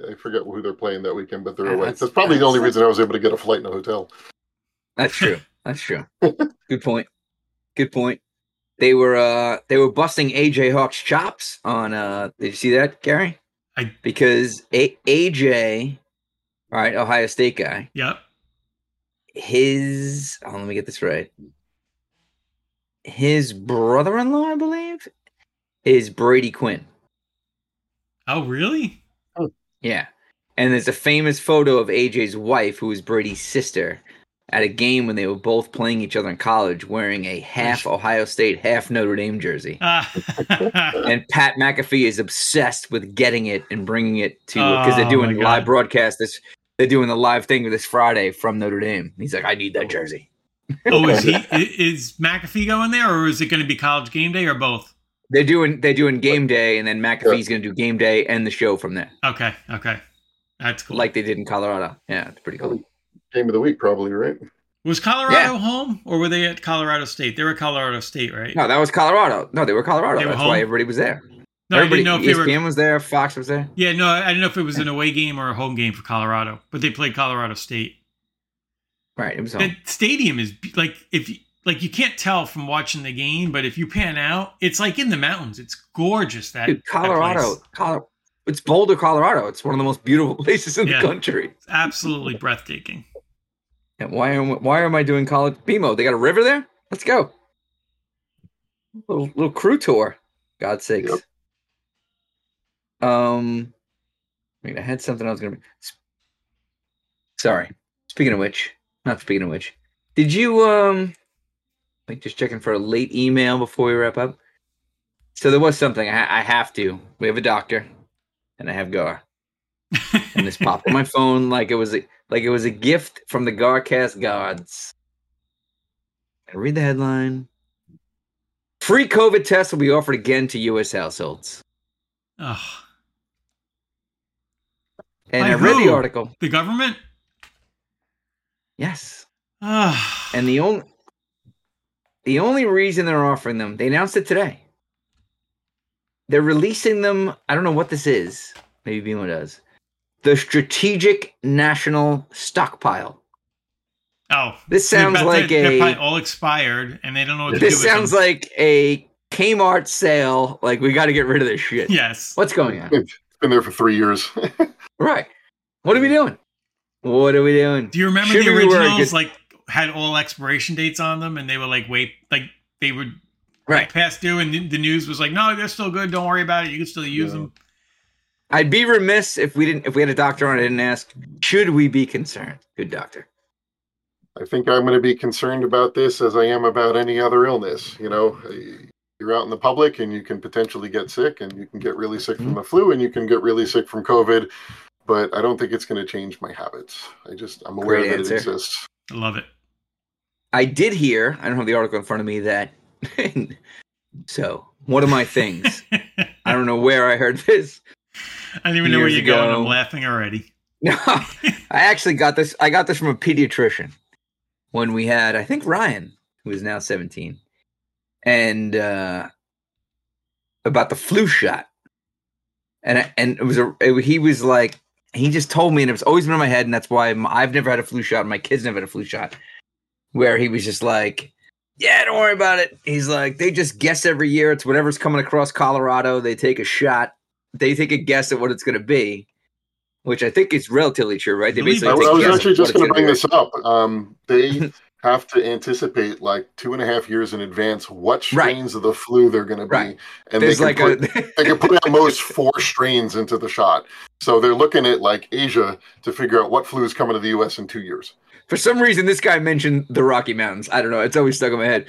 I forget who they're playing that weekend, but they're Yeah, away. that's- That's, probably the only reason I was able to get a flight in a hotel. That's true. That's true. Good point. Good point. They were uh they were busting AJ Hawk's chops on uh did you see that, Gary? I- because A- AJ, all right, Ohio State guy, Yep. His oh, let me get this right. His brother-in-law, I believe, is Brady Quinn. Oh, really? Yeah. And there's a famous photo of AJ's wife, who is Brady's sister, at a game when they were both playing each other in college, wearing a half Ohio State, half Notre Dame jersey. Ah. And Pat McAfee is obsessed with getting it and bringing it to because they're Oh, doing live broadcast this. They're doing the live thing this Friday from Notre Dame. He's like, I need that oh. jersey. oh, is he? Is McAfee going there, or is it going to be College Game Day, or both? They're doing they're doing game day, and then McAfee's going to do game day and the show from there, Okay. Okay. That's cool. like they did in Colorado. Yeah, it's pretty cool. Game of the week, probably, right? was Colorado home, or were they at Colorado State? They were Colorado State, right? No, that was Colorado. No, they were Colorado. They were That's home? why everybody was there. No, I everybody, didn't know if they were. Was there. Fox was there. Yeah, no, I didn't know if it was an away game or a home game for Colorado, but they played Colorado State. Right, it was That home. stadium is like if you, like you can't tell from watching the game, but if you pan out, it's like in the mountains. It's gorgeous. That Dude, Colorado, place. Colorado. It's Boulder, Colorado. It's one of the most beautiful places in Yeah. the country. It's absolutely breathtaking. And why am why am I doing college B-Mo? They got a river there. Let's go. Little little crew tour. God's sakes. Yep. Um, wait, I had something I was gonna. Be... Sorry. Speaking of which, not speaking of which, did you um? Like just checking for a late email before we wrap up. So there was something I, I have to. We have a doctor, and I have Gar, and this popped on my phone like it was a like it was a gift from the Garcast gods. I read the headline. Free COVID tests will be offered again to U.S. households. Ugh. And By I read the article. The government. Yes. Ah. And the only the only reason they're offering them, they announced it today. They're releasing them. I don't know what this is. Maybe B-Mo does. The Strategic National Stockpile. oh, This sounds like to- they're a- probably all expired, and they don't know what to This do with sounds them. like a Kmart sale. Like we got to get rid of this shit. yes. What's going on? It's been there for three years. Right. What are we doing? What are we doing? Do you remember Should the we wear a originals? good- Like had all expiration dates on them, and they were like, wait, like they would Right. like past due, and the news was like, no, they're still good. Don't worry about it. You can still use Yeah. them. I'd be remiss if we didn't if we had a doctor on. I didn't ask. Should we be concerned? Good doctor. I think I'm going to be concerned about this as I am about any other illness. You know, you're out in the public and you can potentially get sick, and you can get really sick Mm-hmm. from the flu, and you can get really sick from COVID. But I don't think it's going to change my habits. I just I'm aware Great that answer. it exists. I love it. I did hear. I don't have the article in front of me. That. so one of my things. I don't know where I heard this. I don't even know where you're going. I'm laughing already. No, I actually got this. I got this from a pediatrician when we had, I think Ryan, who is now 17, and uh, about the flu shot. And I- and it was a it, he was like he just told me, and it's always been in my head, and that's why I'm, I've never had a flu shot. and My kids never had a flu shot. Where he was just like, "Yeah, don't worry about it." He's like, "They just guess every year. It's whatever's coming across Colorado. They take a shot. They take a guess at what it's going to be." Which I think is relatively true, right? They basically I, it. take I a was actually just going to bring be, this up. Um, they have to anticipate like two and a half years in advance what Right. strains of the flu they're going to be, Right. and There's they like can a put, they can put at most four strains into the shot. So they're looking at like Asia to figure out what flu is coming to the U.S. in two years. for some reason this guy mentioned the Rocky Mountains. I don't know. It's always stuck in my head.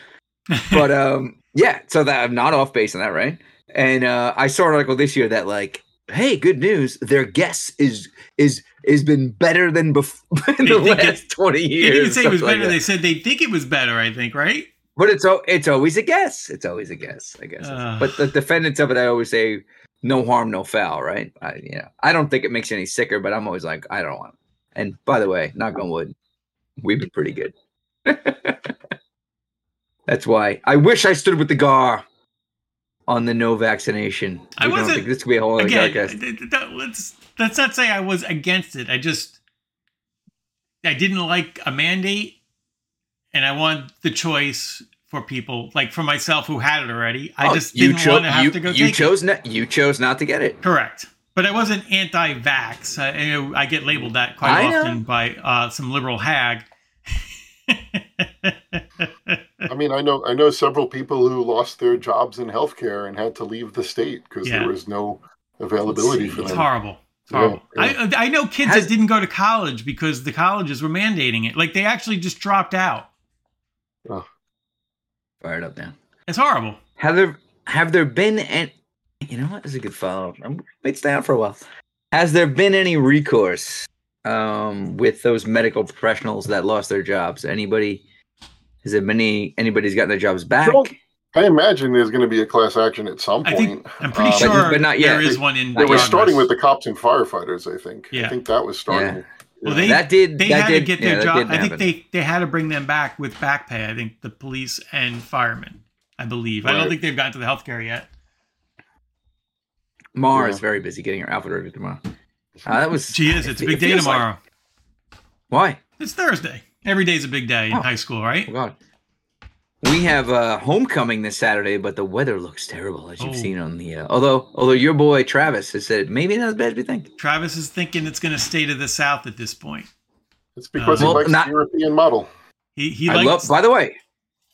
But um, yeah. So that I'm not off base on that, right? And uh, I saw an article this year that like, hey, good news. Their guess is is is been better than before in the last twenty years. they didn't say it was like better. they said they think it was better. I think, right? But it's it's always a guess. It's always a guess. I guess. Ugh. but the defendants of it, I always say, no harm, no foul. Right? I, you know, I don't think it makes you any sicker, but I'm always like, I don't want. It. And by the way, knock on wood, we've been pretty good. That's why I wish I stood with the gar. on the no vaccination. I We don't wasn't- think this could be a whole other Again, podcast. th- th- th- let's let's not say I was against it. I just I didn't like a mandate, and I want the choice for people, like for myself who had it already. I Oh, just didn't cho- want to have you, to go you take chose not you chose not to get it. it. Correct. But I wasn't anti-vax. I, I get labeled that quite I know. often by uh, some liberal hag. I mean, I know I know several people who lost their jobs in healthcare and had to leave the state because Yeah. there was no availability for them. It's horrible. It's Yeah, yeah. I I know kids Has- that didn't go to college because the colleges were mandating it. Like they actually just dropped out. Fire it up now. It's horrible. Have there have there been any? You know what? This is a good follow. I'm might stay on for a while. Has there been any recourse um, with those medical professionals that lost their jobs? Anybody? Has there been any? Anybody's gotten their jobs back? Well, I imagine there's going to be a class action at some I point. think I'm pretty Uh, sure but not yet. there is one in. It was yet. starting with the cops and firefighters. I think. Yeah. I think that was starting. Well, they that did. they that had did, to get their that job. did I think they they had to bring them back with back pay. I think the police and firemen. I believe. I don't think they've gotten to the healthcare yet. Mara Yeah. is very busy getting her outfit ready tomorrow. Uh, that was. She is. It's a it big day feels like- tomorrow. why? It's Thursday. Every day's a big day in Oh. high school, right? Oh God. We have uh, homecoming this Saturday, but the weather looks terrible, as you've Oh. seen on the. Uh, although, although your boy Travis has said maybe not as bad as we think. Travis is thinking it's going to stay to the south at this point. It's because Well, he likes not- the European model. He he I likes. love. By the way,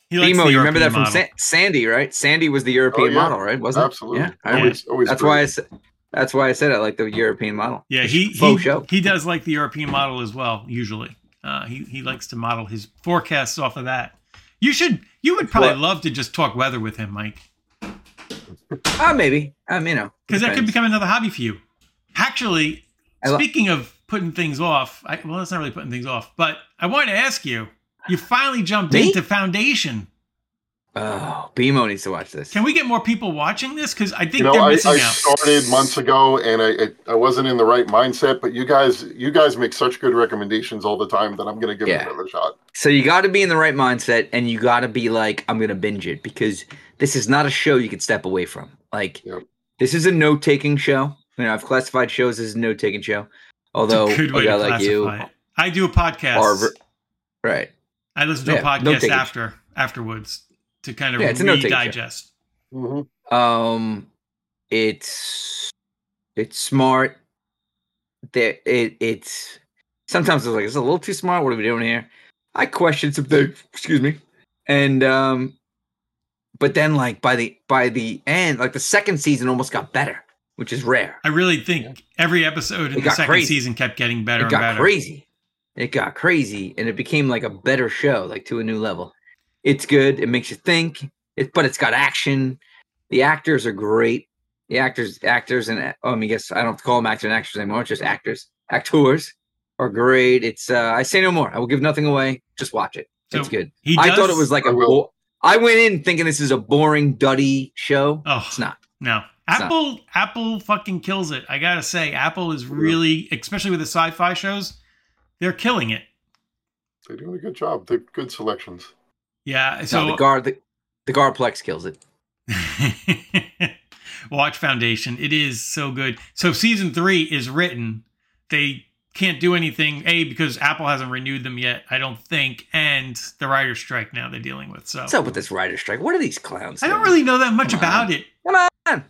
he likes Emo, the you remember that European from model. Sa- Sandy, right? Sandy was the European Oh, yeah. model, right? Wasn't Absolutely. it? Yeah, I Yeah. remember. Always, always That's great. why I said. That's why I said I like the European model. Yeah, he he, faux show. he does like the European model as well. Usually, uh, he he likes to model his forecasts off of that. You should. You would probably What? love to just talk weather with him, Mike, Ah, maybe. Um, you know, because that could become another hobby for you. Actually, lo- speaking of putting things off, I, well, that's not really putting things off, but I wanted to ask you. You finally jumped Me? into Foundation. Oh, B-Mo needs to watch this. Can we get more people watching this? Because I think You know, they're I, missing I out. started months ago, and I, I I wasn't in the right mindset. But you guys, you guys make such good recommendations all the time that I'm going to give Yeah. it another shot. So you got to be in the right mindset, and you got to be like, I'm gonna binge it because this is not a show you can step away from. Like, Yep. this is a note taking show. You know, I've classified shows as a note taking show. Although It's a good way guy to like you, it. I do a podcast. are right? I listen to Yeah, a podcast after afterwards to kind of Yeah, it's re digest, Um, it's it's smart. That it it's sometimes it's like it's a little too smart. What are we doing here? I questioned some things. Excuse me, and um, but then like by the by the end, like the second season almost got better, which is rare. I really think every episode in It the second crazy. season kept getting better it and got better. crazy. It got crazy, and it became like a better show, like to a new level. It's good. It makes you think. It, but it's got action. The actors are great. The actors, actors, and oh, I mean, I guess I don't have to call them actors and actors anymore. It's just actors. Actors are great. It's. uh I say no more. I will give nothing away. Just watch it. it's good. He I thought it was like I a. will. Bo- I went in thinking this is a boring, duddy show. Oh It's not. no, It's not. Apple Apple fucking kills it. I gotta say, Apple is really, especially with the sci-fi shows, they're killing it. They're doing a good job. They're good selections. Yeah. So So the guard, the, the Garplex kills it. Watch Foundation. It is so good. So season three is written. They can't do anything, A, because Apple hasn't renewed them yet, I don't think, and the writer's strike now they're dealing with. So What's up with this writer strike? What are these clowns? I don't really know that much Come about on. it. Come on.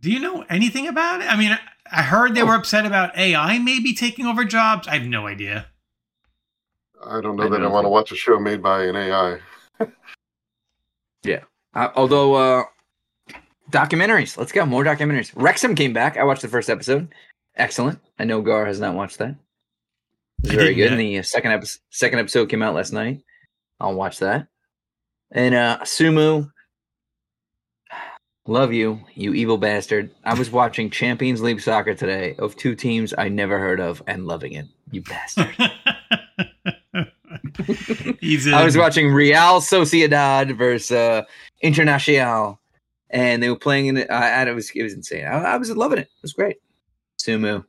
Do you know anything about it? I mean, I heard they oh. were upset about AI maybe taking over jobs. I have no idea. I don't know I that I don't want to watch a show made by an AI. Yeah. Uh, although uh documentaries, let's go more documentaries. Wrexham came back. I watched the first episode. Excellent. I know Gar has not watched that. It very good. yet. And the uh, second episode, second episode came out last night. I'll watch that. And uh Sumu, love you, you evil bastard. I was watching Champions League soccer today of two teams I never heard of and loving it. You bastard. He's in. I was watching Real Sociedad versus uh, Internacional, and they were playing in it. Uh, and it was it was insane. I, I was loving it. It was great. Sumu.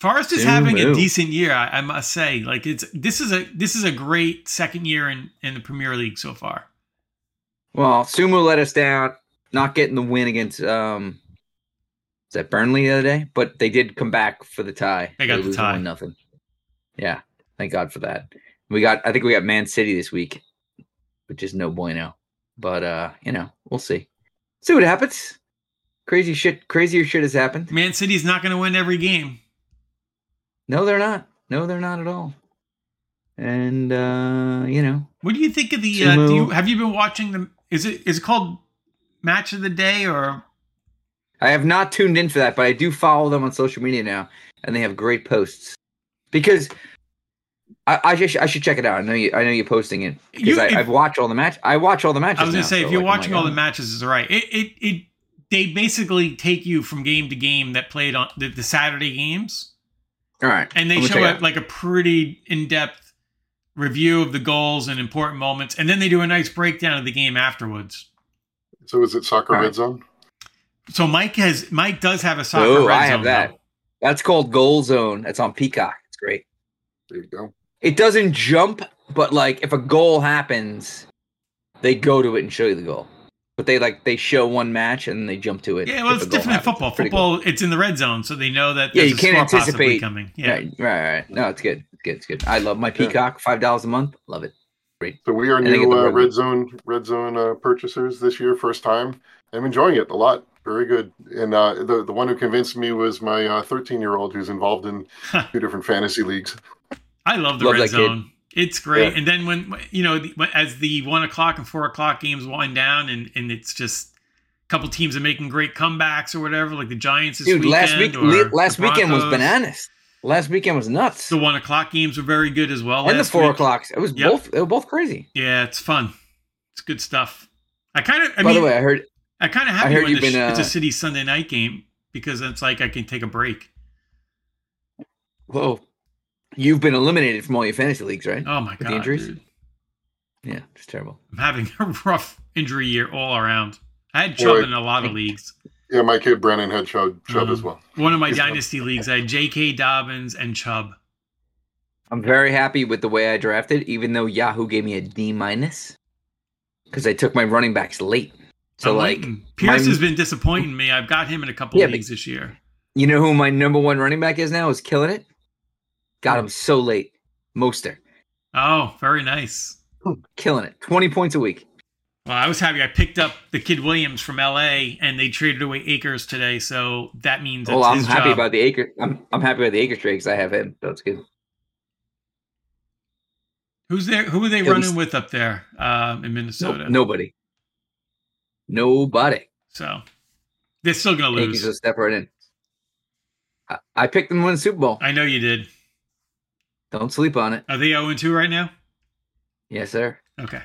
Forest is having a decent year, I, I must say. Like it's this is a this is a great second year in in the Premier League so far. Well, Sumu let us down. not getting the win against um, is that Burnley the other day? But they did come back for the tie. They got the tie. Nothing. Yeah, thank God for that. We got. I think we got Man City this week, which is no bueno. But uh, you know, we'll see. See what happens. Crazy shit. Crazier shit has happened. Man City's not going to win every game. No, they're not. No, they're not at all. And uh, you know, What do you think of the? Uh, do you have you been watching the? Is it is it called Match of the Day or? I have not tuned in for that, but I do follow them on social media now, and they have great posts. Because I, I should I should check it out. I know you I know you're posting it because You- I, if- I've watched all the match. I watch all the matches. I was going now, to say so, if you're like, watching like, all the oh. matches, is right. It it it they basically take you from game to game that played on the, the Saturday games, all right, and they show check it it like a pretty in depth review of the goals and important moments, and then they do a nice breakdown of the game afterwards. So is it soccer All right. red zone? So Mike has Mike does have a soccer Oh, red I have zone, that. though. That's called Goal Zone. That's on Peacock. It's great. There you go. It doesn't jump, but like if a goal happens, they go to it and show you the goal. But they like they show one match and they jump to it. Yeah, well, it's a different in happens. football. It's pretty cool. Football, it's in the red zone, so they know that Yeah, you a can't possibly anticipate- coming. Yeah, Right, right, right. No, it's good. It's good. It's good. I love my Peacock. Five dollars a month. Love it. Great. So we are And new uh, red red zone red zone uh, purchasers this year, first time. I'm enjoying it a lot. Very good. And uh, the the one who convinced me was my 13 year old who's involved in two different fantasy leagues. I love the Love red that kid. zone. It's great. Yeah. And then when you know, as the one o'clock and four o'clock games wind down, and and it's just a couple teams are making great comebacks or whatever, like the Giants this Dude, weekend. last week, last weekend was bananas. Last weekend was nuts. The one o'clock games were very good as well. and the four week. o'clocks. It was Yep. both. They were both crazy. Yeah, it's fun. It's good stuff. I kind of. I By mean, the way, I heard. I kind of happy when the been, it's a uh, city Sunday night game because it's like I can take a break. Whoa, you've been eliminated from all your fantasy leagues, right? Oh my With the god, injuries? dude. Yeah, it's terrible. I'm having a rough injury year all around. I had Chubb Boy. in a lot of leagues. Yeah, my kid Brennan had Chubb, Chubb Um, as well. One of my He's fun. dynasty leagues, I had J.K. Dobbins and Chubb. I'm very happy with the way I drafted, even though Yahoo gave me a D minus because I took my running backs late. So I'm like, waiting. Pierce my- has been disappointing me. I've got him in a couple Yeah, but- leagues this year. you know who my number one running back is now? Is killing it. Got him so late. Mostert Oh, very nice. killing it. Twenty points a week. Well, I was happy. I picked up the kid Williams from L.A. and they traded away Akers today, so that means it's Well, I'm his happy job. about the acre. I'm I'm happy about the acre trade because I have him. So it's good. Who's there? Who are they At running least- with up there um, in No, Minnesota? nobody. Nobody. So they're still going to Yankees lose. will step right in. I, I picked them to win the Super Bowl. I know you did. Don't sleep on it. Are they 0 2 right now? Yes, sir. Okay.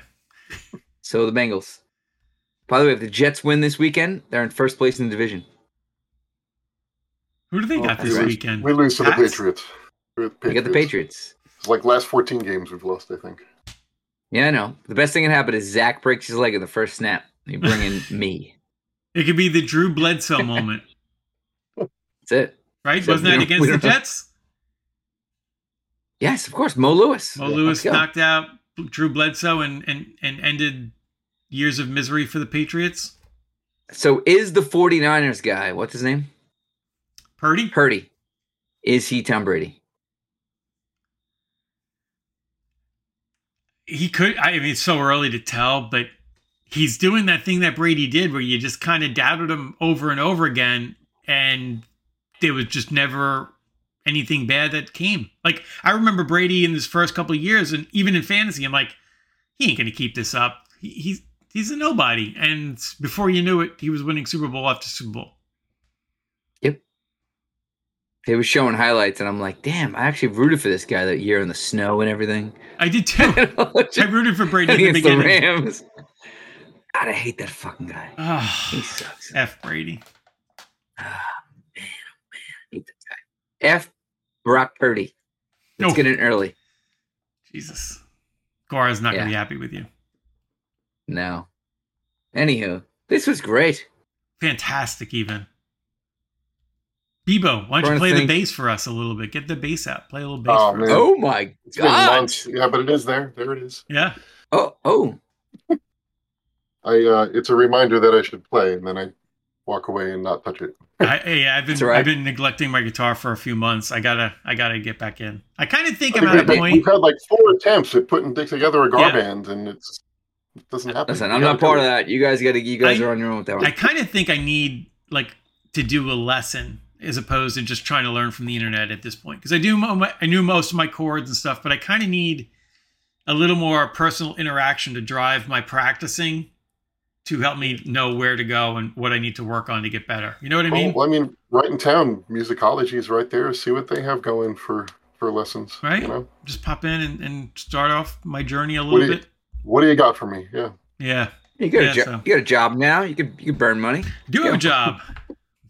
So the Bengals. By the way, if the Jets win this weekend, they're in first place in the division. Who do they Oh, got this right. weekend? We lose to the Pats? Patriots. We're got the Patriots. It's like last 14 games we've lost, I think. Yeah, I know. The best thing that happened is Zach breaks his leg in the first snap. You bring in me. It could be the Drew Bledsoe moment, That's it. right? So Wasn't that against the don't know. Jets? Yes, of course. Mo Lewis. Mo Let's Lewis knocked out Drew Bledsoe and, and, and ended years of misery for the Patriots. So is the 49ers guy, what's his name? Purdy? Purdy. Is he Tom Brady? He could, I mean, it's so early to tell, but he's doing that thing that Brady did where you just kind of doubted him over and over again. And there was just never anything bad that came. Like, I remember Brady in his first couple of years, and even in fantasy, I'm like, he ain't to keep this up. He, he's, he's a nobody. And before you knew it, he was winning Super Bowl after Super Bowl. Yep. They were showing highlights, and I'm like, damn, I actually rooted for this guy that year in the snow and everything. I did too. I rooted for Brady at the Against the. Rams. God, I hate that fucking guy. He Ah, sucks. F Brady. Ah, man, oh man, I hate that guy. F. Brock Purdy. Let's No. get in early. Jesus. Gora's not going to be happy with you. No. Anywho, this was great. Fantastic, even. Bebo, why don't you to play the bass for us a little bit? Get the bass out. Play a little bass Oh, for man. us. Oh my It's been god. months. Yeah, but it is there. There it is. Yeah. Oh, oh. I uh, it's a reminder that I should play, and then I walk away and not touch it. I, yeah, I've been That's all right. I've been neglecting my guitar for a few months. I gotta I gotta get back in. I kind of think I I'm at a point. We've had like four attempts at putting together a gar Yeah. band, and it's it doesn't happen. Listen, You I'm not part do of that. You guys got to. You guys I- are on your own with that one. I kind of think I need like to do a lesson as opposed to just trying to learn from the internet at this point because I do I knew most of my chords and stuff, but I kind of need a little more personal interaction to drive my practicing to help me know where to go and what I need to work on to get better. You know what I oh, mean? Well, I mean, right in town, musicology is right there. See what they have going for for lessons. Right. You know, Just pop in and, and start off my journey a What little do you- bit. what do you got for me? Yeah. Yeah, you got yeah, a job. so- You got a job now. You could you could burn money. do have a Yeah. job.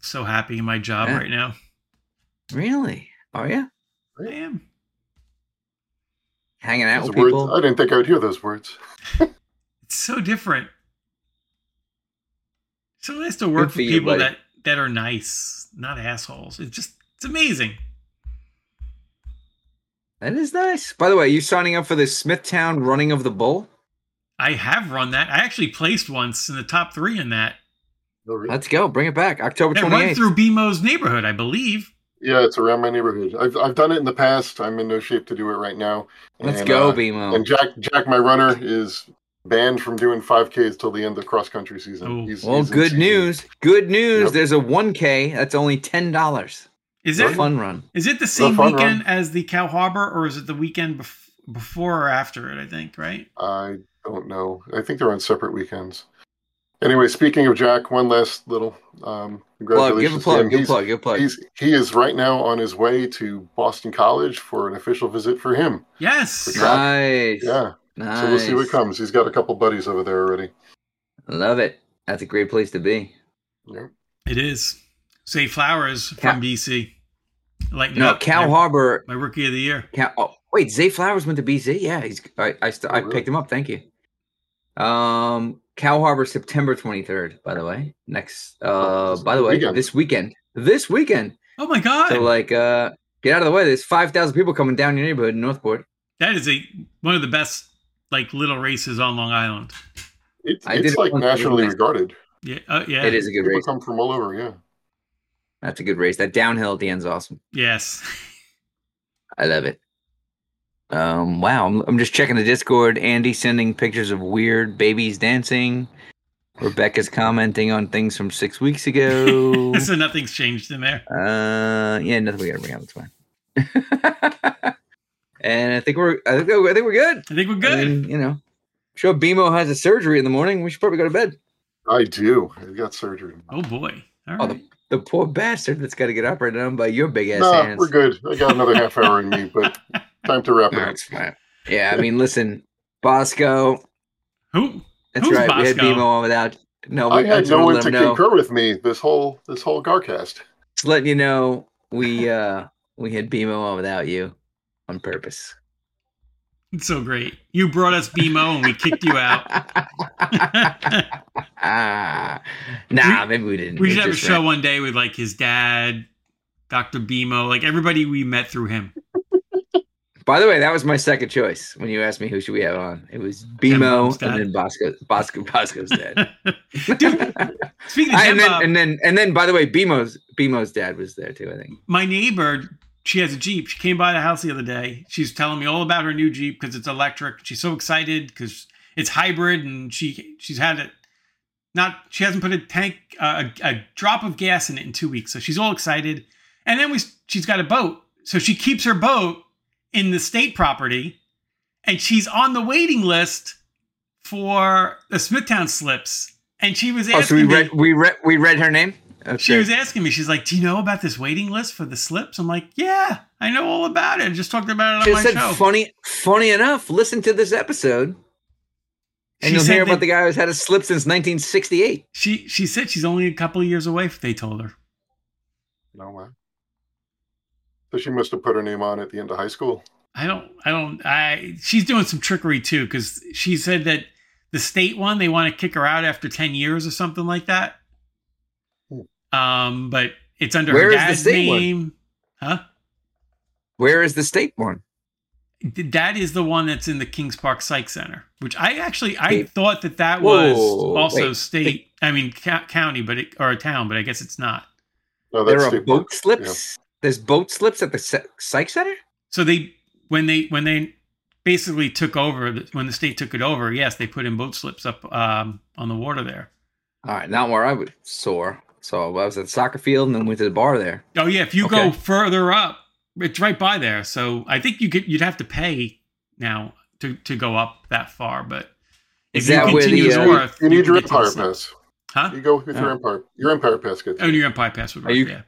so happy in my job Yeah. right now. Really? Oh yeah. I am. Hanging out Those with words, people. I didn't think I would hear those words. It's so different. So nice to work for with you, people buddy. that that are nice, not assholes. It's just it's amazing. That is nice. By the way, you signing up for the Smithtown Running of the Bull? I have run that. I actually placed once in the top three in that. Let's go. Bring it back. October That twenty run through B-Mo's neighborhood, I believe. Yeah, it's around my neighborhood. I've I've done it in the past. I'm in no shape to do it right now. Let's And, go, uh, B-Mo. And Jack Jack, my runner, is banned from doing 5Ks till the end of cross country season. He's, well, he's good season. news. Good news. Yep. There's a one K. That's only ten dollars. Is A it fun run. is it the same fun weekend run. as the Cow Harbor, or is it the weekend bef- before or after it? I think right. I don't know. I think they're on separate weekends. Anyway, speaking of Jack, one last little um, Plug. congratulations. Give a to plug. him. Give a plug. Give a plug. He's he is right now on his way to Boston College for an official visit for him. Yes. For Nice. Yeah, Nice. so we'll see what comes. He's got a couple buddies over there already. Love it. That's a great place to be. Yeah. It is. Zay Flowers Cow- from BC. Like No, Cal my, Harbor. my rookie of the year. Cow, oh, wait, Zay Flowers went to BC. Yeah, he's. I I, st- Oh, I really? picked him up. Thank you. Um, Cow Harbor, September twenty third. By the way, next. Uh, this by the way, weekend. this weekend. This weekend. Oh my god. So like, uh, get out of the way. There's five thousand people coming down your neighborhood in Northport. that is a one of the best like little races on Long Island. It's, it's like once, it was nationally regarded. Yeah. Uh, yeah. It is a good People race. come from all over. Yeah. That's a good race. That downhill at the end's awesome. Yes. I love it. Um, wow, I'm, I'm just checking the Discord. Andy sending pictures of weird babies dancing. Rebecca's commenting on things from six weeks ago. so nothing's changed in there. uh, yeah, nothing we gotta bring up. It's fine. and I think we're, I think, I think we're good. I think we're I good. mean, you know, sure. B-Mo has a surgery in the morning. We should probably go to bed. I do. I got surgery. oh boy. All Oh, right. the, the poor bastard that's got to get operated on by your big ass No, hands. we're good. I got another half hour in me, but time to wrap it No, up. Yeah, I mean, listen, Bosco. Who? That's Who's right. We had Bosco? B-Mo on without. No, I we- had no one to know. concur with me this whole this whole Garcast. Just letting you know, we uh we had B-Mo on without you on purpose. It's so great. You brought us B-Mo and we kicked you out. ah, nah, maybe we didn't. we should have a show ran- one day with like his dad, Dr. B-Mo, like everybody we met through him. By the way, that was my second choice when you asked me who should we have on. It was B-Mo and then Bosco. Bosco. Bosco's dad. Dude, speaking of and then and then and then by the way, B-Mo's B-Mo's dad was there too. I think. my neighbor, she has a Jeep. She came by the house the other day. She's telling me all about her new Jeep because it's electric. She's so excited because it's hybrid and she she's had it not she hasn't put a tank uh, a, a drop of gas in it in two weeks. So she's all excited. And then we she's got a boat. So she keeps her boat in the state property and she's on the waiting list for the Smithtown slips. And she was asking Oh, so we me, read we read we read her name. Okay. she was asking me, she's like, Do you know about this waiting list for the slips? I'm like, Yeah, I know all about it. I just talked about it She on my said, show. "Funny, funny enough. Listen to this episode, and She you'll hear about the guy who's had a slip since 1968." She she said she's only a couple of years away, they told her. No man. So she must have put her name on at the end of high school. I don't I don't I she's doing some trickery too, because she said that the state one, they want to kick her out after 10 years or something like that. Um, but it's under Where her the dad's state one? name. Huh? Where is the state one? That is the one that's in the Kings Park Psych Center, which I actually I Wait. thought that that was Whoa, also wait. state. I mean ca- county, but it, or a town, but I guess it's not. No, There are boat Park. slips. There's boat slips at the psych center. So they when they when they basically took over when the state took it over, yes, they put in boat slips up um, on the water there. All right, not where I would soar. So I was at the soccer field and then went to the bar there. Oh yeah, if you go further up, it's right by there. So I think you could you'd have to pay now to to go up that far, but if Is that you where continue the, uh, north, You need can your get to the Empire Pass. Huh? You go with Oh. your Empire. Your Empire Pass gets Oh, your Empire Pass would Are work. you- yeah.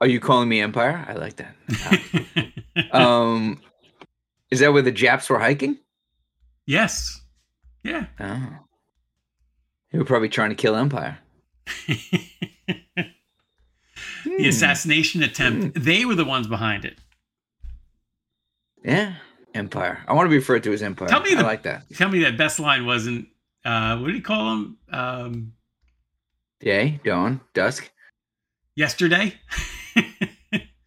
Are you calling me Empire? I like that. um, is that where the Japs were hiking? yes. Yeah. Oh, they were probably trying to kill Empire. The Hmm. assassination attempt. They were the ones behind it. Yeah, Empire. I want to be referred to as Empire. Tell me I like that. Tell me that best line wasn't. Uh, what did he call him? Um, Day, dawn, dusk. yesterday.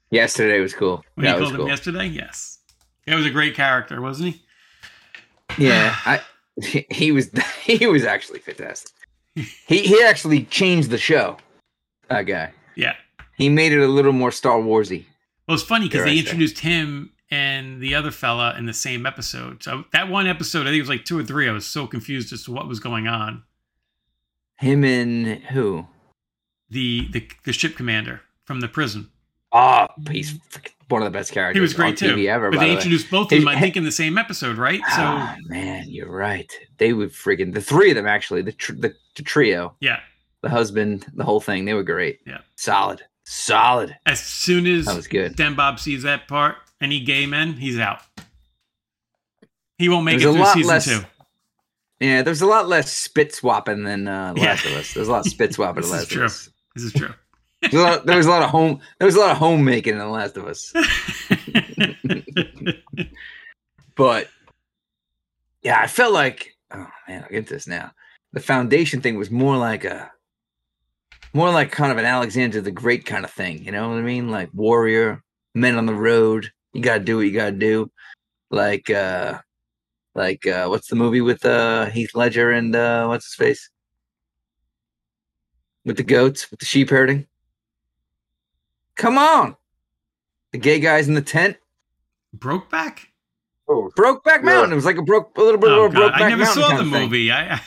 Yesterday was cool. when that he was called cool. him yesterday. Yes, that was a great character, wasn't he? Yeah, I he was he was actually fantastic. He he actually changed the show. That guy. Yeah. He made it a little more Star Warsy. Well, it's funny because they introduced him and the other fella in the same episode. So that one episode, I think it was like two or three. I was so confused as to what was going on. Him and who? The the, the ship commander from the prison. Oh, he's freaking one of the best characters. He was great on too. TV ever. but they the introduced both of them, I think, in the same episode, right? So Ah, man, you're right. They would freaking the three of them actually. The tr- the, the trio, yeah, the husband, the whole thing. They were great. Yeah. solid, solid. as soon as That was good. Dan Bob sees that part, any gay men, he's out. He won't make There's it a through lot season less- two. Yeah, there's a lot less spit swapping than uh, The Yeah. Last of Us. There's a lot of spit swapping in This is Last true. of Us. This is true. There's a lot, there was a lot of home. There was a lot of homemaking in The Last of Us. But yeah, I felt like oh man, I'll get this now. The foundation thing was more like a more like kind of an Alexander the Great kind of thing, you know what I mean? Like warrior, men on the road, you gotta do what you gotta do. Like uh like uh what's the movie with uh Heath Ledger and uh what's his face? With the goats, with the sheep herding. Come on. The gay guys in the tent. Brokeback? Oh, Brokeback Yeah. Mountain. It was like a broke, a little bit Oh, of a God. Brokeback I never Mountain saw kind the movie. I,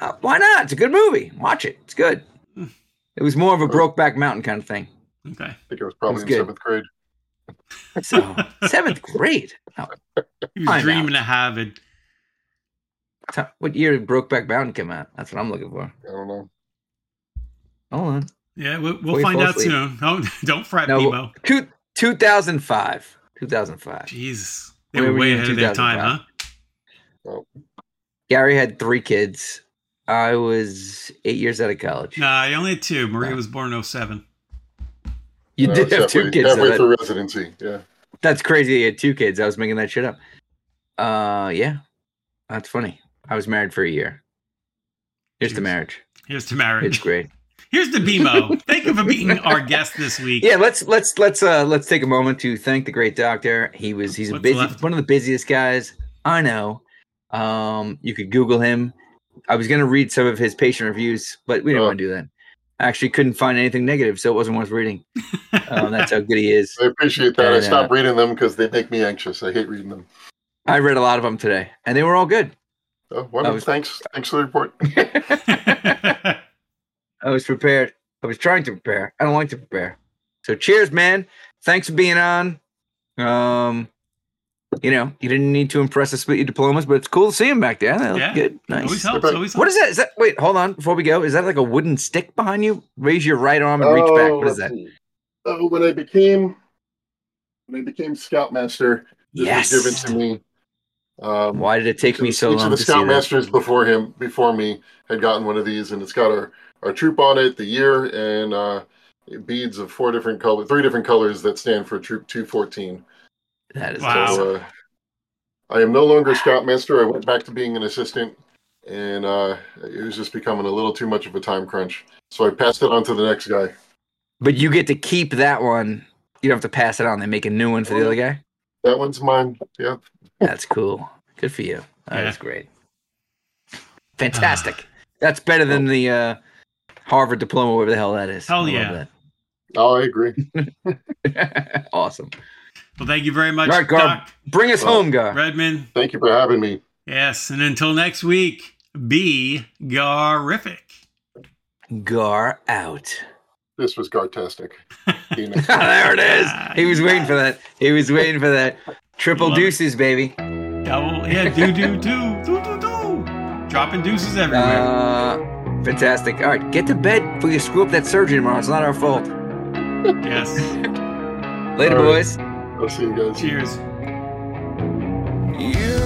Uh, why not? It's a good movie. Watch it. It's good. It was more of a Brokeback Mountain kind of thing. okay. I think it was probably was in good. seventh grade. So seventh grade. Oh, He was I'm dreaming of Harvard. t- what year did Brokeback Mountain come out? That's what I'm looking for. I don't know. Hold on. Yeah, we'll, we'll find out asleep. soon. Don't, don't fret, No, Nemo. Two, 2005. 2005. Jesus. They Where were were way you in ahead of their time, huh? 2005? Gary had three kids. I was eight years out of college. Nah, I only had two. Maria was born in 07. you No, did it's have two halfway- kids. though. Halfway That- through residency. Yeah. That's crazy. You had two kids. I was making that shit up. Uh, yeah, that's funny. I was married for a year. Here's the Jeez. marriage. Here's to marriage. It's great. Here's the B-Mo. Thank you for being our guest this week. Yeah, let's let's let's uh let's take a moment to thank the great doctor. He was he's a busy left? one of the busiest guys I know. Um, you could Google him. I was gonna read some of his patient reviews, but we didn't Oh. want to do that. I actually couldn't find anything negative, so it wasn't worth reading. Um, that's how good he is. I appreciate that. I And, uh, stopped reading them because they make me anxious. I hate reading them. I read a lot of them today, and they were all good. Oh, wonderful. was- Thanks. Thanks for the report. I was prepared. I was trying to prepare. I don't like to prepare. So cheers, man. Thanks for being on. Um, you know, you didn't need to impress us with your diplomas, but it's cool to see him back there. They look Yeah. good. always Nice. helps. What Always What helps. is that? Is that wait, hold on before we go. Is that like a wooden stick behind you? Raise your right arm and reach back. What is that? see. Oh, when I became when I became scoutmaster, this Yes. was given to me. Um, Why did it take me so of long the to see that? scoutmasters before him, before me, had gotten one of these, and it's got our our troop on it, the year, and uh, beads of four different color, three different colors that stand for Troop Two Fourteen. That is Wow. So, uh, I am no longer scoutmaster. I went back to being an assistant, and uh, it was just becoming a little too much of a time crunch. So I passed it on to the next guy. But you get to keep that one. You don't have to pass it on. They make a new one for the other guy. That one's mine. Yeah. That's cool. Good for you. That Yeah. is great. Fantastic. That's better than the uh, Harvard diploma, whatever the hell that is. Hell I love yeah. Oh, I agree. awesome. Well, thank you very much, All right, Gar. Doc Bring us Well, home, Gar. Redmond. Thank you for having me. Yes, and until next week, be garific. Gar out. This was Gartastic. See there it is. He was waiting for that. He was waiting for that. Triple Love it. deuces, baby. Double, yeah, do do do do do do. Dropping deuces everywhere. Uh, fantastic. All right, get to bed before you screw up that surgery tomorrow. It's not our fault. yes. Later, All right. boys. I'll see you guys. Cheers. You